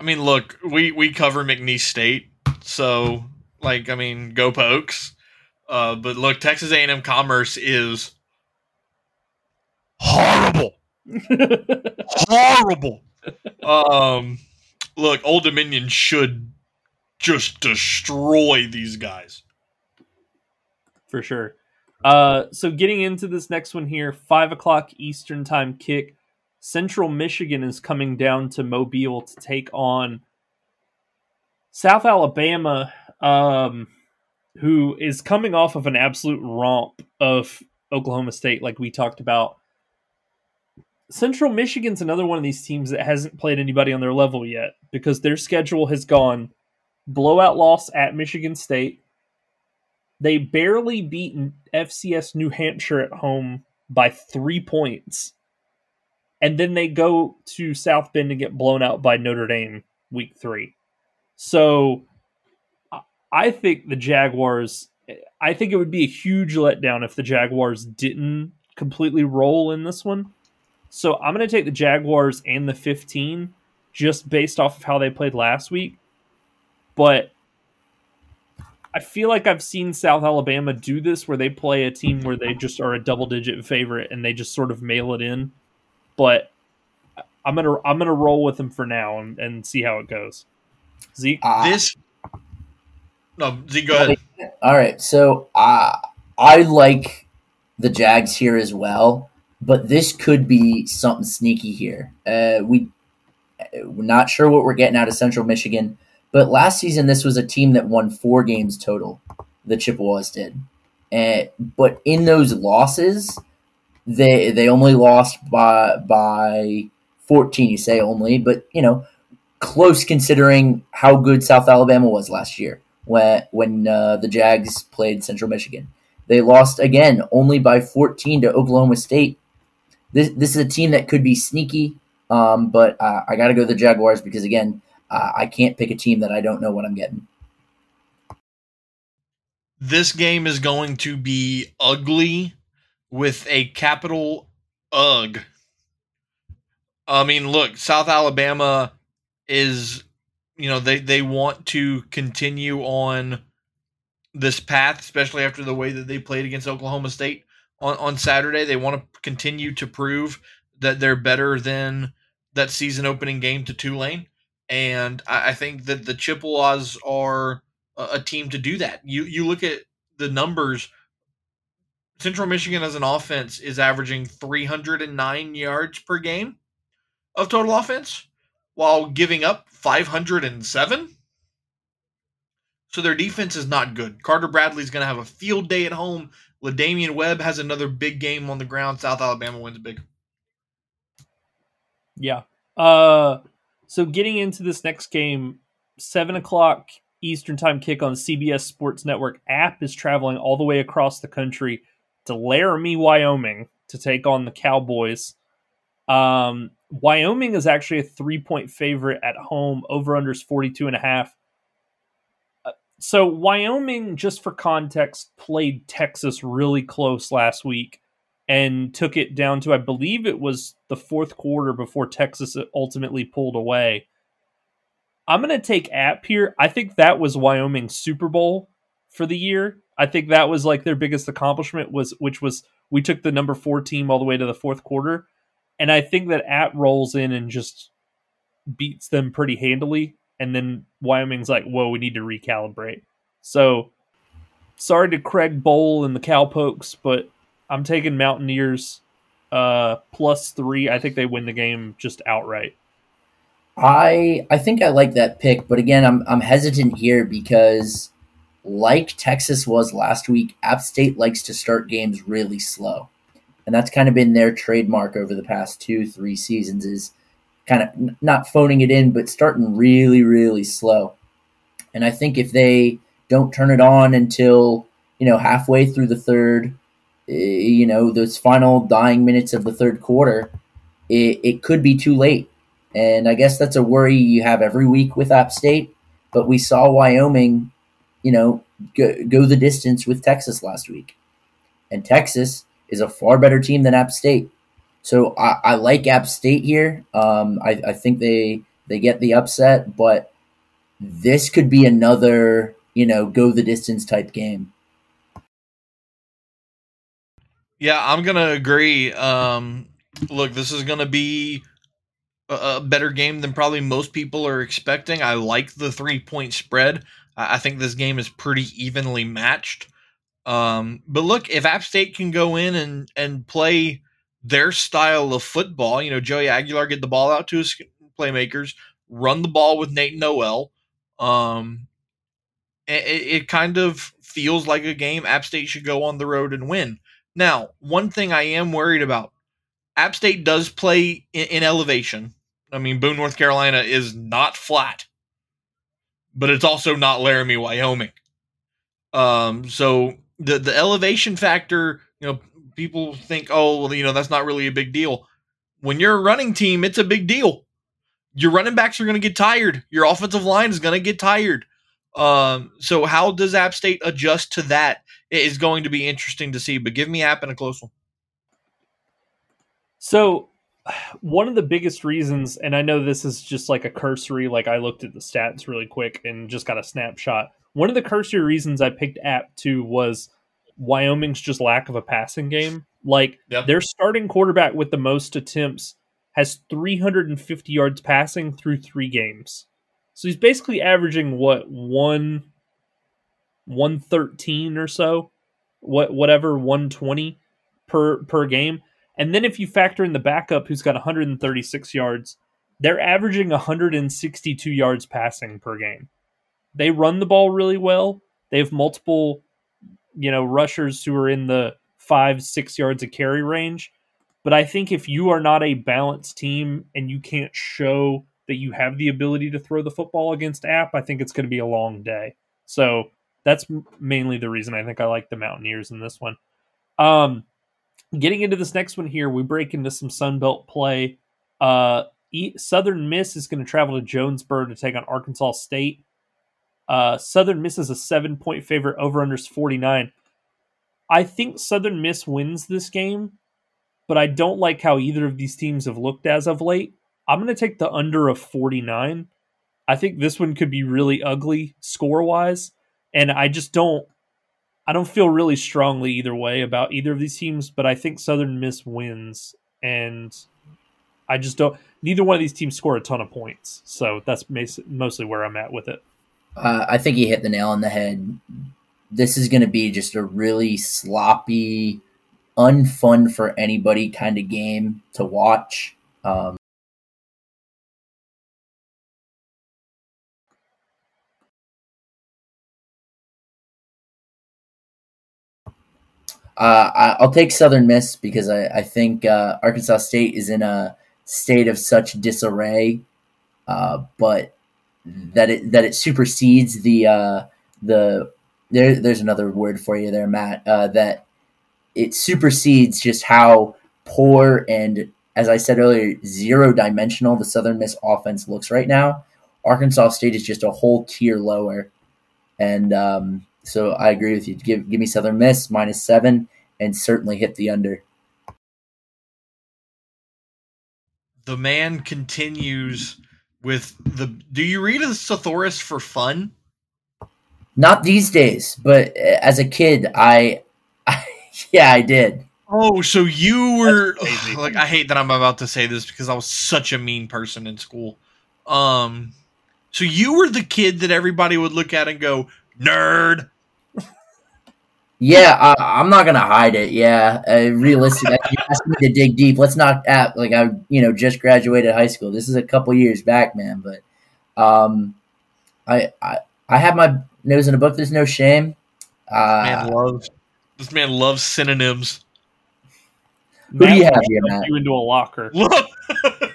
I mean, look, we we cover McNeese State, so like, I mean, go Pokes. Uh, but look, Texas A&M Commerce is horrible, *laughs* horrible. um, look, Old Dominion should just destroy these guys. for sure. Uh, so getting into this next one here, five o'clock Eastern time kick. Central Michigan is coming down to Mobile to take on South Alabama, um, who is coming off of an absolute romp of Oklahoma State, like we talked about. Central Michigan's another one of these teams that hasn't played anybody on their level yet because their schedule has gone blowout loss at Michigan State, they barely beat FCS New Hampshire at home by three points. And then they go to South Bend and get blown out by Notre Dame week three. So I- think the Jaguars, I think it would be a huge letdown if the Jaguars didn't completely roll in this one. So I'm going to take the Jaguars and the 15 just based off of how they played last week. But I feel like I've seen South Alabama do this where they play a team where they just are a double digit favorite and they just sort of mail it in. But I'm gonna I'm gonna roll with them for now and, and see how it goes. Zeke, Uh, This no, Z, go ahead. All right, so uh, I like the Jags here as well, but this could be something sneaky here. Uh, we we're not sure what we're getting out of Central Michigan, but last season this was a team that won four games total. The Chippewas did, and but in those losses, they they only lost by by fourteen. You say only, but you know, close considering how good South Alabama was last year when when uh, the Jags played Central Michigan. They lost again only by 14 to Oklahoma State. This this is a team that could be sneaky, um, but uh, I got to go to the Jaguars because again, uh, I can't pick a team that I don't know what I'm getting. This game is going to be ugly with a capital UG. I mean, look, South Alabama is, you know, they, they want to continue on this path, especially after the way that they played against Oklahoma State on, on Saturday. They want to continue to prove that they're better than that season opening game to Tulane. And I, I think that the Chippewas are a, a team to do that. You you look at the numbers. Central Michigan as an offense is averaging 309 yards per game of total offense while giving up 507. So their defense is not good. Carter Bradley's going to have a field day at home. La'Damian Webb has another big game on the ground. South Alabama wins big. Yeah. Uh, so getting into this next game, seven o'clock Eastern Time kick on CBS Sports Network app is traveling all the way across the country to Laramie, Wyoming, to take on the Cowboys. Um, Wyoming is actually a three point favorite at home. Over unders 42 and a half. So Wyoming, just for context, played Texas really close last week and took it down to I believe it was the fourth quarter before Texas ultimately pulled away. I'm going to take App here. I think that was Wyoming's Super Bowl for the year. I think that was like their biggest accomplishment was which was we took the number 4 team all the way to the fourth quarter and I think that App rolls in and just beats them pretty handily and then Wyoming's like, "Whoa, we need to recalibrate." So sorry to Craig Bohl and the Cowpokes, but I'm taking Mountaineers uh, plus three. I think they win the game just outright. I I think I like that pick, but again, I'm I'm hesitant here because like Texas was last week, App State likes to start games really slow. And that's kind of been their trademark over the past two, three seasons is kind of not phoning it in, but starting really, really slow. And I think if they don't turn it on until, you know, halfway through the third, eh, you know, those final dying minutes of the third quarter, it, it could be too late. And I guess that's a worry you have every week with App State. But we saw Wyoming you know, go, go the distance with Texas last week. And Texas is a far better team than App State. So I, I like App State here. Um, I, I think they they get the upset, but this could be another, you know, go the distance type game. Yeah, I'm gonna agree. Um, look, this is gonna be a, better game than probably most people are expecting. I like the three point spread. I think this game is pretty evenly matched. Um, but look, if App State can go in and and play their style of football, you know, Joey Aguilar get the ball out to his playmakers, run the ball with Nate Noel. Um, it, it kind of feels like a game App State should go on the road and win. Now, one thing I am worried about: App State does play in, in elevation. I mean, Boone, North Carolina is not flat but it's also not Laramie, Wyoming. Um, so the the elevation factor, you know, people think, oh, well, you know, that's not really a big deal. When you're a running team, it's a big deal. Your running backs are going to get tired. Your offensive line is going to get tired. Um, so how does App State adjust to that? It is going to be interesting to see. But give me App in a close one. So one of the biggest reasons, and I know this is just like a cursory, like I looked at the stats really quick and just got a snapshot. One of the cursory reasons I picked App two was Wyoming's just lack of a passing game. Like yep. their starting quarterback with the most attempts has 350 yards passing through three games. So he's basically averaging what one 113 or so, what whatever 120 per per game. And then if you factor in the backup who's got 136 yards, they're averaging 162 yards passing per game. They run the ball really well. They have multiple, you know, rushers who are in the five, six yards of carry range. But I think if you are not a balanced team and you can't show that you have the ability to throw the football against App, I think it's going to be a long day. So that's mainly the reason I think I like the Mountaineers in this one. Um, Getting into this next one here, we break into some Sunbelt play. Uh, Southern Miss is going to travel to Jonesboro to take on Arkansas State. Uh, Southern Miss is a seven point favorite, over unders 49. I think Southern Miss wins this game, but I don't like how either of these teams have looked as of late. I'm going to take the under of 49. I think this one could be really ugly score wise, and I just don't I don't feel really strongly either way about either of these teams, but I think Southern Miss wins, and I just don't. Neither one of these teams score a ton of points, so that's mostly where I'm at with it. Uh, I think he hit the nail on the head. This is going to be just a really sloppy, unfun for anybody kind of game to watch. Um, Uh, I'll take Southern Miss because I, I think uh, Arkansas State is in a state of such disarray, uh, but that it that it supersedes the uh, the there. There's another word for you there, Matt. Uh, that it supersedes just how poor and, as I said earlier, zero dimensional the Southern Miss offense looks right now. Arkansas State is just a whole tier lower, and um, so I agree with you. Give give me Southern Miss minus seven and certainly hit the under. The man continues with the. Do you read a Thesaurus for fun? Not these days, but as a kid, I, I *laughs* yeah, I did. Oh, so you were *sighs* like I hate that I'm about to say this because I was such a mean person in school. Um so you were the kid that everybody would look at and go, "Nerd." Yeah, I, am not gonna hide it. Yeah, uh, realistically, you asked me to dig deep. Let's not act like I, you know, just graduated high school. This is a couple years back, man. But, um, I, I, I have my Nose in a book. There's no shame. Uh, Man loves this man loves synonyms. Who do you have here, Matt? You into a locker. *laughs* Look,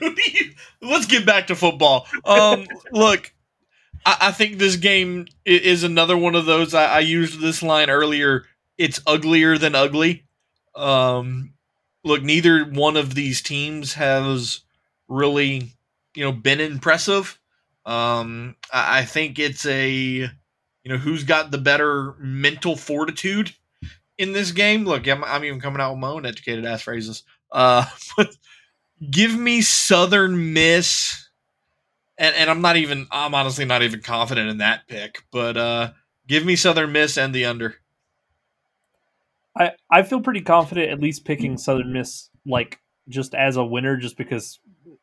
you- *laughs* let's get back to football. Um, *laughs* look, I, I think this game is another one of those. I, I used this line earlier. It's uglier than ugly. Um, look, neither one of these teams has really, you know, been impressive. Um, I, I think it's a, you know, who's got the better mental fortitude in this game. Look, I'm, I'm even coming out with my own educated ass phrases. Uh, but *laughs* give me Southern Miss, and, and I'm not even, I'm honestly not even confident in that pick, but uh, give me Southern Miss and the under. I, I feel pretty confident at least picking Southern Miss like just as a winner just because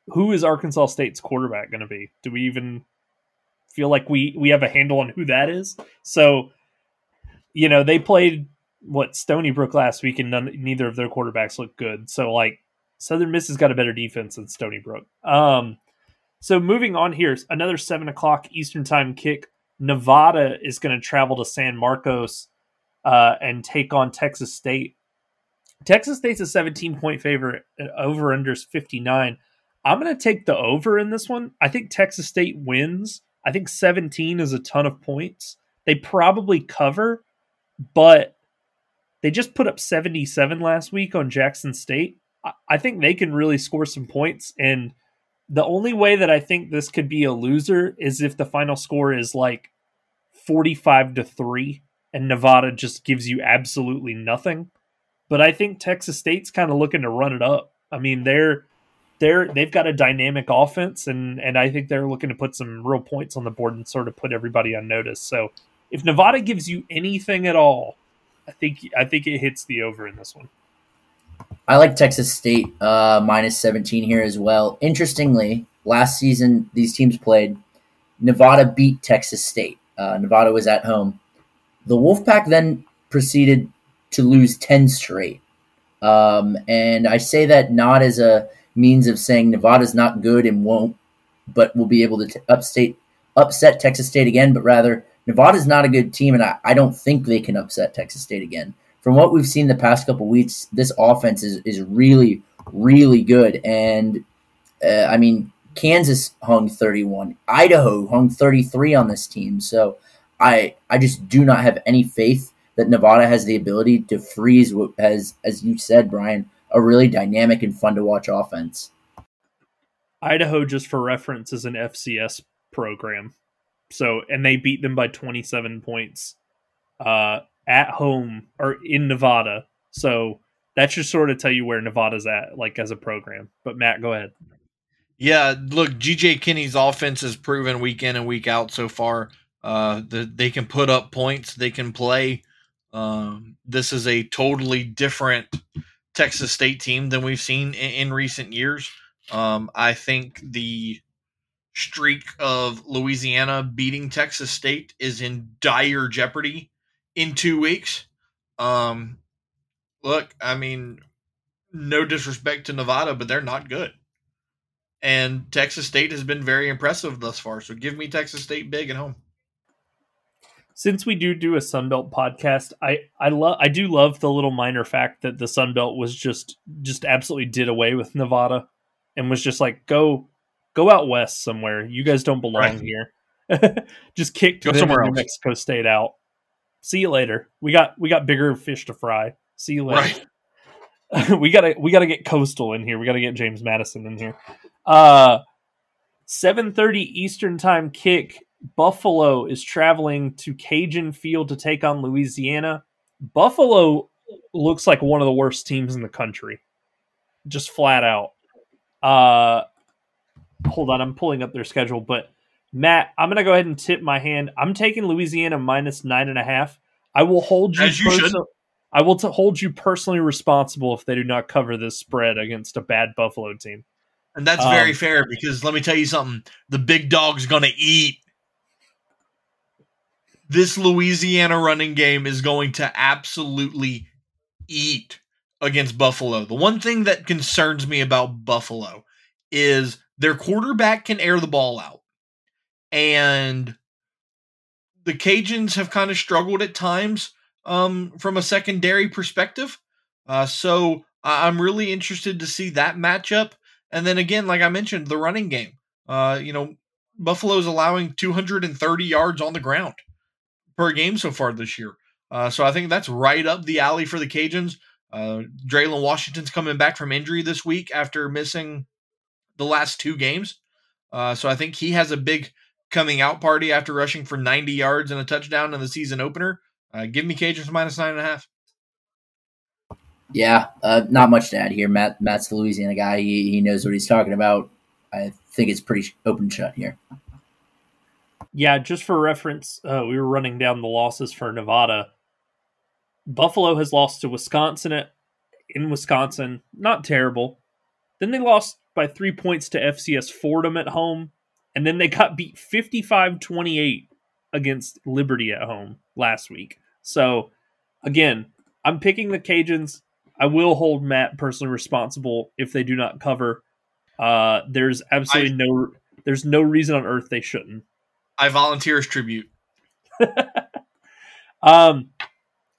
who is Arkansas State's quarterback going to be? Do we even feel like we we have a handle on who that is? So you know, they played what Stony Brook last week and none, neither of their quarterbacks looked good. So like Southern Miss has got a better defense than Stony Brook. Um so moving on here, another seven o'clock Eastern time kick. Nevada is going to travel to San Marcos uh, and take on Texas State. Texas State's a 17 point favorite. uh, Over unders 59. I'm going to take the over in this one. I think Texas State wins. I think 17 is a ton of points. They probably cover, but they just put up 77 last week on Jackson State. I think they can really score some points. And the only way that I think this could be a loser is if the final score is like 45 to 3 and Nevada just gives you absolutely nothing. But I think Texas State's kind of looking to run it up. I mean, they're they're they've got a dynamic offense and and I think they're looking to put some real points on the board and sort of put everybody on notice. So if Nevada gives you anything at all, I think I think it hits the over in this one. I like Texas State uh, minus 17 here as well. Interestingly, last season these teams played. Nevada beat Texas State. Uh, Nevada was at home. The Wolfpack then proceeded to lose 10 straight. Um, and I say that not as a means of saying Nevada's not good and won't, but will be able to t- upstate, upset Texas State again, but rather Nevada's not a good team, and I, I don't think they can upset Texas State again from what we've seen the past couple weeks, this offense is, is really, really good. And uh, I mean, Kansas hung 31, Idaho hung 33 on this team. So I I just do not have any faith that Nevada has the ability to freeze what as as you said, Brian, a really dynamic and fun to watch offense. Idaho, just for reference, is an FCS program. So, and they beat them by 27 points uh, at home or in Nevada. So that should sort of tell you where Nevada's at, like as a program. But Matt, go ahead. Yeah, look, GJ Kinne's offense has proven week in and week out so far uh, that they can put up points, they can play. Um, this is a totally different Texas State team than we've seen in, in recent years. Um, I think the streak of Louisiana beating Texas State is in dire jeopardy in two weeks. Um, look, I mean, no disrespect to Nevada, but they're not good. And Texas State has been very impressive thus far. So give me Texas State big at home. Since we do do a Sunbelt podcast, I I love I do love the little minor fact that the Sunbelt was just just absolutely did away with Nevada and was just like go go out west somewhere. You guys don't belong Right. here. *laughs* just kicked Go somewhere New else. Mexico State out. See you later. We got we got bigger fish to fry. See you later. Right. *laughs* we gotta we gotta get coastal in here. We gotta get James Madison in here. Uh, seven thirty Eastern time kick. Buffalo is traveling to Cajun Field to take on Louisiana. Buffalo looks like one of the worst teams in the country, just flat out. Uh, hold on, I'm pulling up their schedule, but Matt, I'm gonna go ahead and tip my hand. I'm taking Louisiana minus nine and a half. I will hold you. As you should. I will t- hold you personally responsible if they do not cover this spread against a bad Buffalo team. And that's Um, very fair because let me tell you something. The big dog's going to eat. This Louisiana running game is going to absolutely eat against Buffalo. The one thing that concerns me about Buffalo is their quarterback can air the ball out. And the Cajuns have kind of struggled at times um, from a secondary perspective. Uh, so I'm really interested to see that matchup. And then again, like I mentioned, the running game. Uh, you know, Buffalo's allowing 230 yards on the ground per game so far this year. Uh, so I think that's right up the alley for the Cajuns. Uh, Dre'lyn Washington's coming back from injury this week after missing the last two games. Uh, so I think he has a big coming out party after rushing for 90 yards and a touchdown in the season opener. Uh, give me Cajuns minus nine and a half. Yeah, uh, not much to add here. Matt Matt's the Louisiana guy. He, he knows what he's talking about. I think it's pretty open shut here. Yeah, just for reference, uh, we were running down the losses for Nevada. Buffalo has lost to Wisconsin at, in Wisconsin. Not terrible. Then they lost by three points to FCS Fordham at home. And then they got beat 55 28 against Liberty at home last week. So, again, I'm picking the Cajuns. I will hold Matt personally responsible if they do not cover. Uh, there's absolutely I, no there's no reason on earth they shouldn't. I volunteer as tribute. *laughs* um,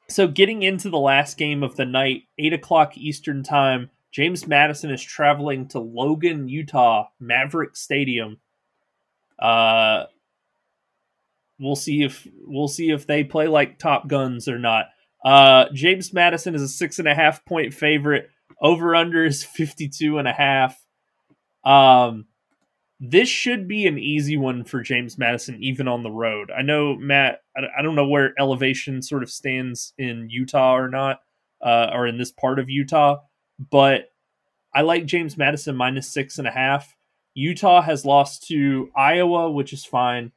so getting into the last game of the night, eight o'clock Eastern time, James Madison is traveling to Logan, Utah, Maverik Stadium. Uh, we'll see if we'll see if they play like Top Guns or not. Uh, James Madison is a six and a half point favorite. Over under is 52 and a half. Um, this should be an easy one for James Madison, even on the road. I know Matt. I don't know where elevation sort of stands in Utah or not, uh, or in this part of Utah, but I like James Madison minus six and a half. Utah has lost to Iowa, which is fine.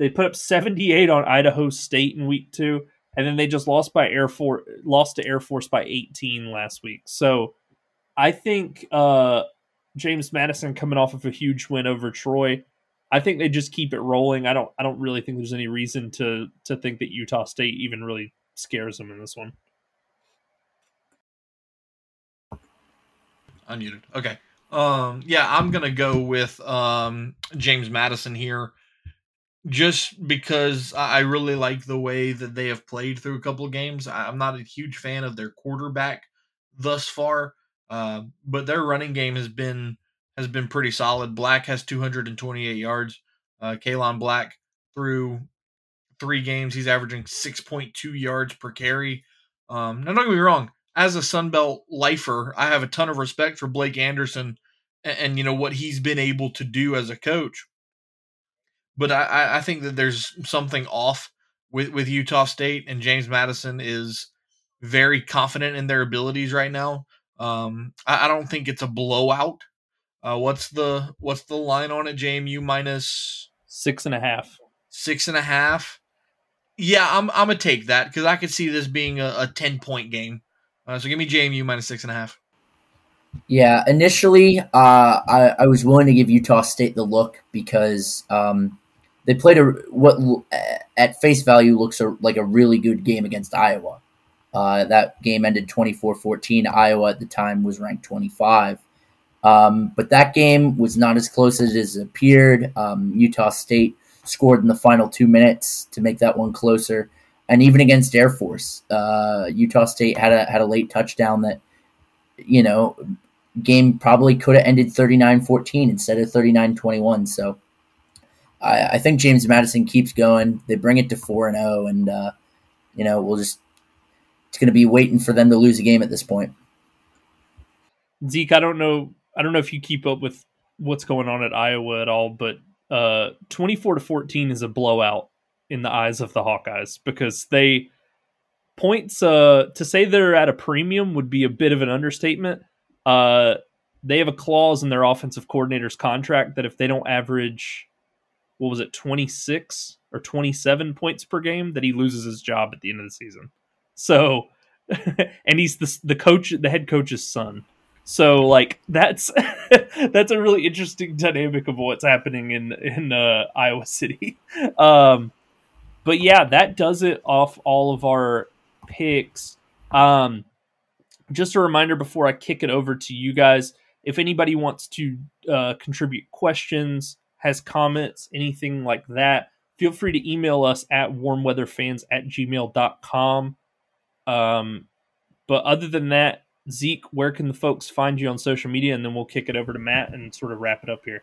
They put up 78 on Idaho State in week two, and then they just lost by Air Force, lost to Air Force by 18 last week. So I think uh, James Madison coming off of a huge win over Troy. I think they just keep it rolling. I don't. I don't really think there's any reason to to think that Utah State even really scares them in this one. Unmuted. Okay. Um. Yeah, I'm gonna go with um James Madison here, just because I really like the way that they have played through a couple of games. I'm not a huge fan of their quarterback thus far. Uh, but their running game has been has been pretty solid. Black has 228 yards. Uh, Kaelon Black through three games, he's averaging 6.2 yards per carry. Um, now, don't get me wrong. As a Sunbelt lifer, I have a ton of respect for Blake Anderson and, and you know what he's been able to do as a coach. But I, I think that there's something off with, with Utah State, and James Madison is very confident in their abilities right now. Um, I, I don't think it's a blowout. Uh, what's the what's the line on it? JMU minus six and a half. Six and a half. Yeah, I'm I'm gonna take that because I could see this being a, a ten point game. Uh, so give me JMU minus six and a half. Yeah, initially, uh, I, I was willing to give Utah State the look because um, they played a what at face value looks a, like a really good game against Iowa. Uh, that game ended 24 14. Iowa at the time was ranked 25. Um, but that game was not as close as it appeared. Um, Utah State scored in the final two minutes to make that one closer. And even against Air Force, uh, Utah State had a had a late touchdown that, you know, game probably could have ended 39-14 instead of 39-21. So I, I, think James Madison keeps going. They bring it to 4 and 0 and uh, you know, we'll just it's going to be waiting for them to lose a game at this point. Zeke, I don't know. I don't know if you keep up with what's going on at Iowa at all, but uh, 24 to 14 is a blowout in the eyes of the Hawkeyes because they points uh, to say they're at a premium would be a bit of an understatement. Uh, they have a clause in their offensive coordinator's contract that if they don't average what was it 26 or 27 points per game that he loses his job at the end of the season. So, *laughs* and he's the the coach, the head coach's son. So like that's *laughs* that's a really interesting dynamic of what's happening in in uh, Iowa City. *laughs* Um, but yeah, that does it off all of our picks. Um, just a reminder before I kick it over to you guys, if anybody wants to uh, contribute questions, has comments, anything like that, feel free to email us at warmweatherfans at gmail.com. Um, but other than that, Zeke, where can the folks find you on social media? And then we'll kick it over to Matt and sort of wrap it up here.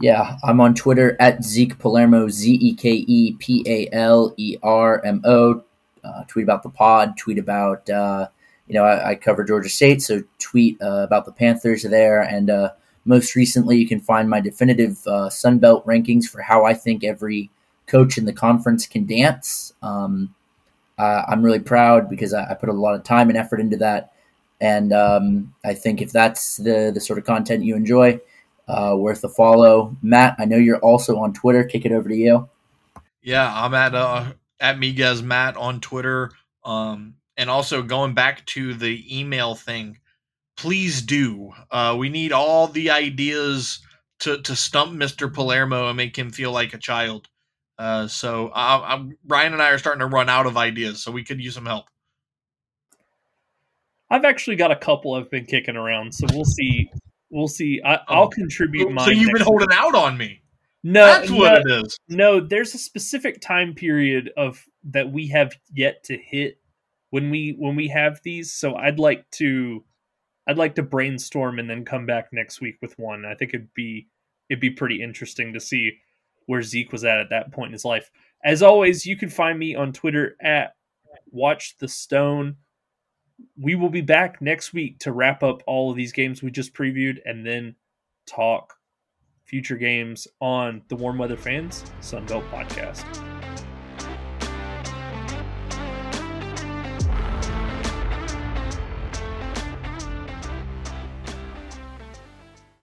Yeah, I'm on Twitter at Zeke Palermo, Z E K E P A L E R M O. Uh, tweet about the pod, tweet about, uh, you know, I, I, cover Georgia State, so tweet uh, about the Panthers there. And uh, most recently, you can find my definitive uh, Sun Belt rankings for how I think every coach in the conference can dance. Um, I'm really proud because I, I, put a lot of time and effort into that. And um, I think if that's the, the sort of content you enjoy, uh, worth a follow. Matt, I know you're also on Twitter. Kick it over to you. Yeah, I'm at uh, at Miguez Matt on Twitter. Um, and also going back to the email thing, please do. Uh, we need all the ideas to to stump Mr. Palermo and make him feel like a child. Uh, so uh, Ryan and I are starting to run out of ideas, so we could use some help. I've actually got a couple I've been kicking around, so we'll see We'll see. I, will oh. contribute mine. So you've been holding week. out on me. No, that's what no, it is. No, there's a specific time period of that we have yet to hit when we when we have these. So I'd like to, I'd like to brainstorm and then come back next week with one. I think it'd be it'd be pretty interesting to see where Zeke was at at that point in his life. As always, you can find me on Twitter at Watch the Stone we will be back next week to wrap up all of these games we just previewed and then talk future games on the Warm Weather Fans Sunbelt podcast.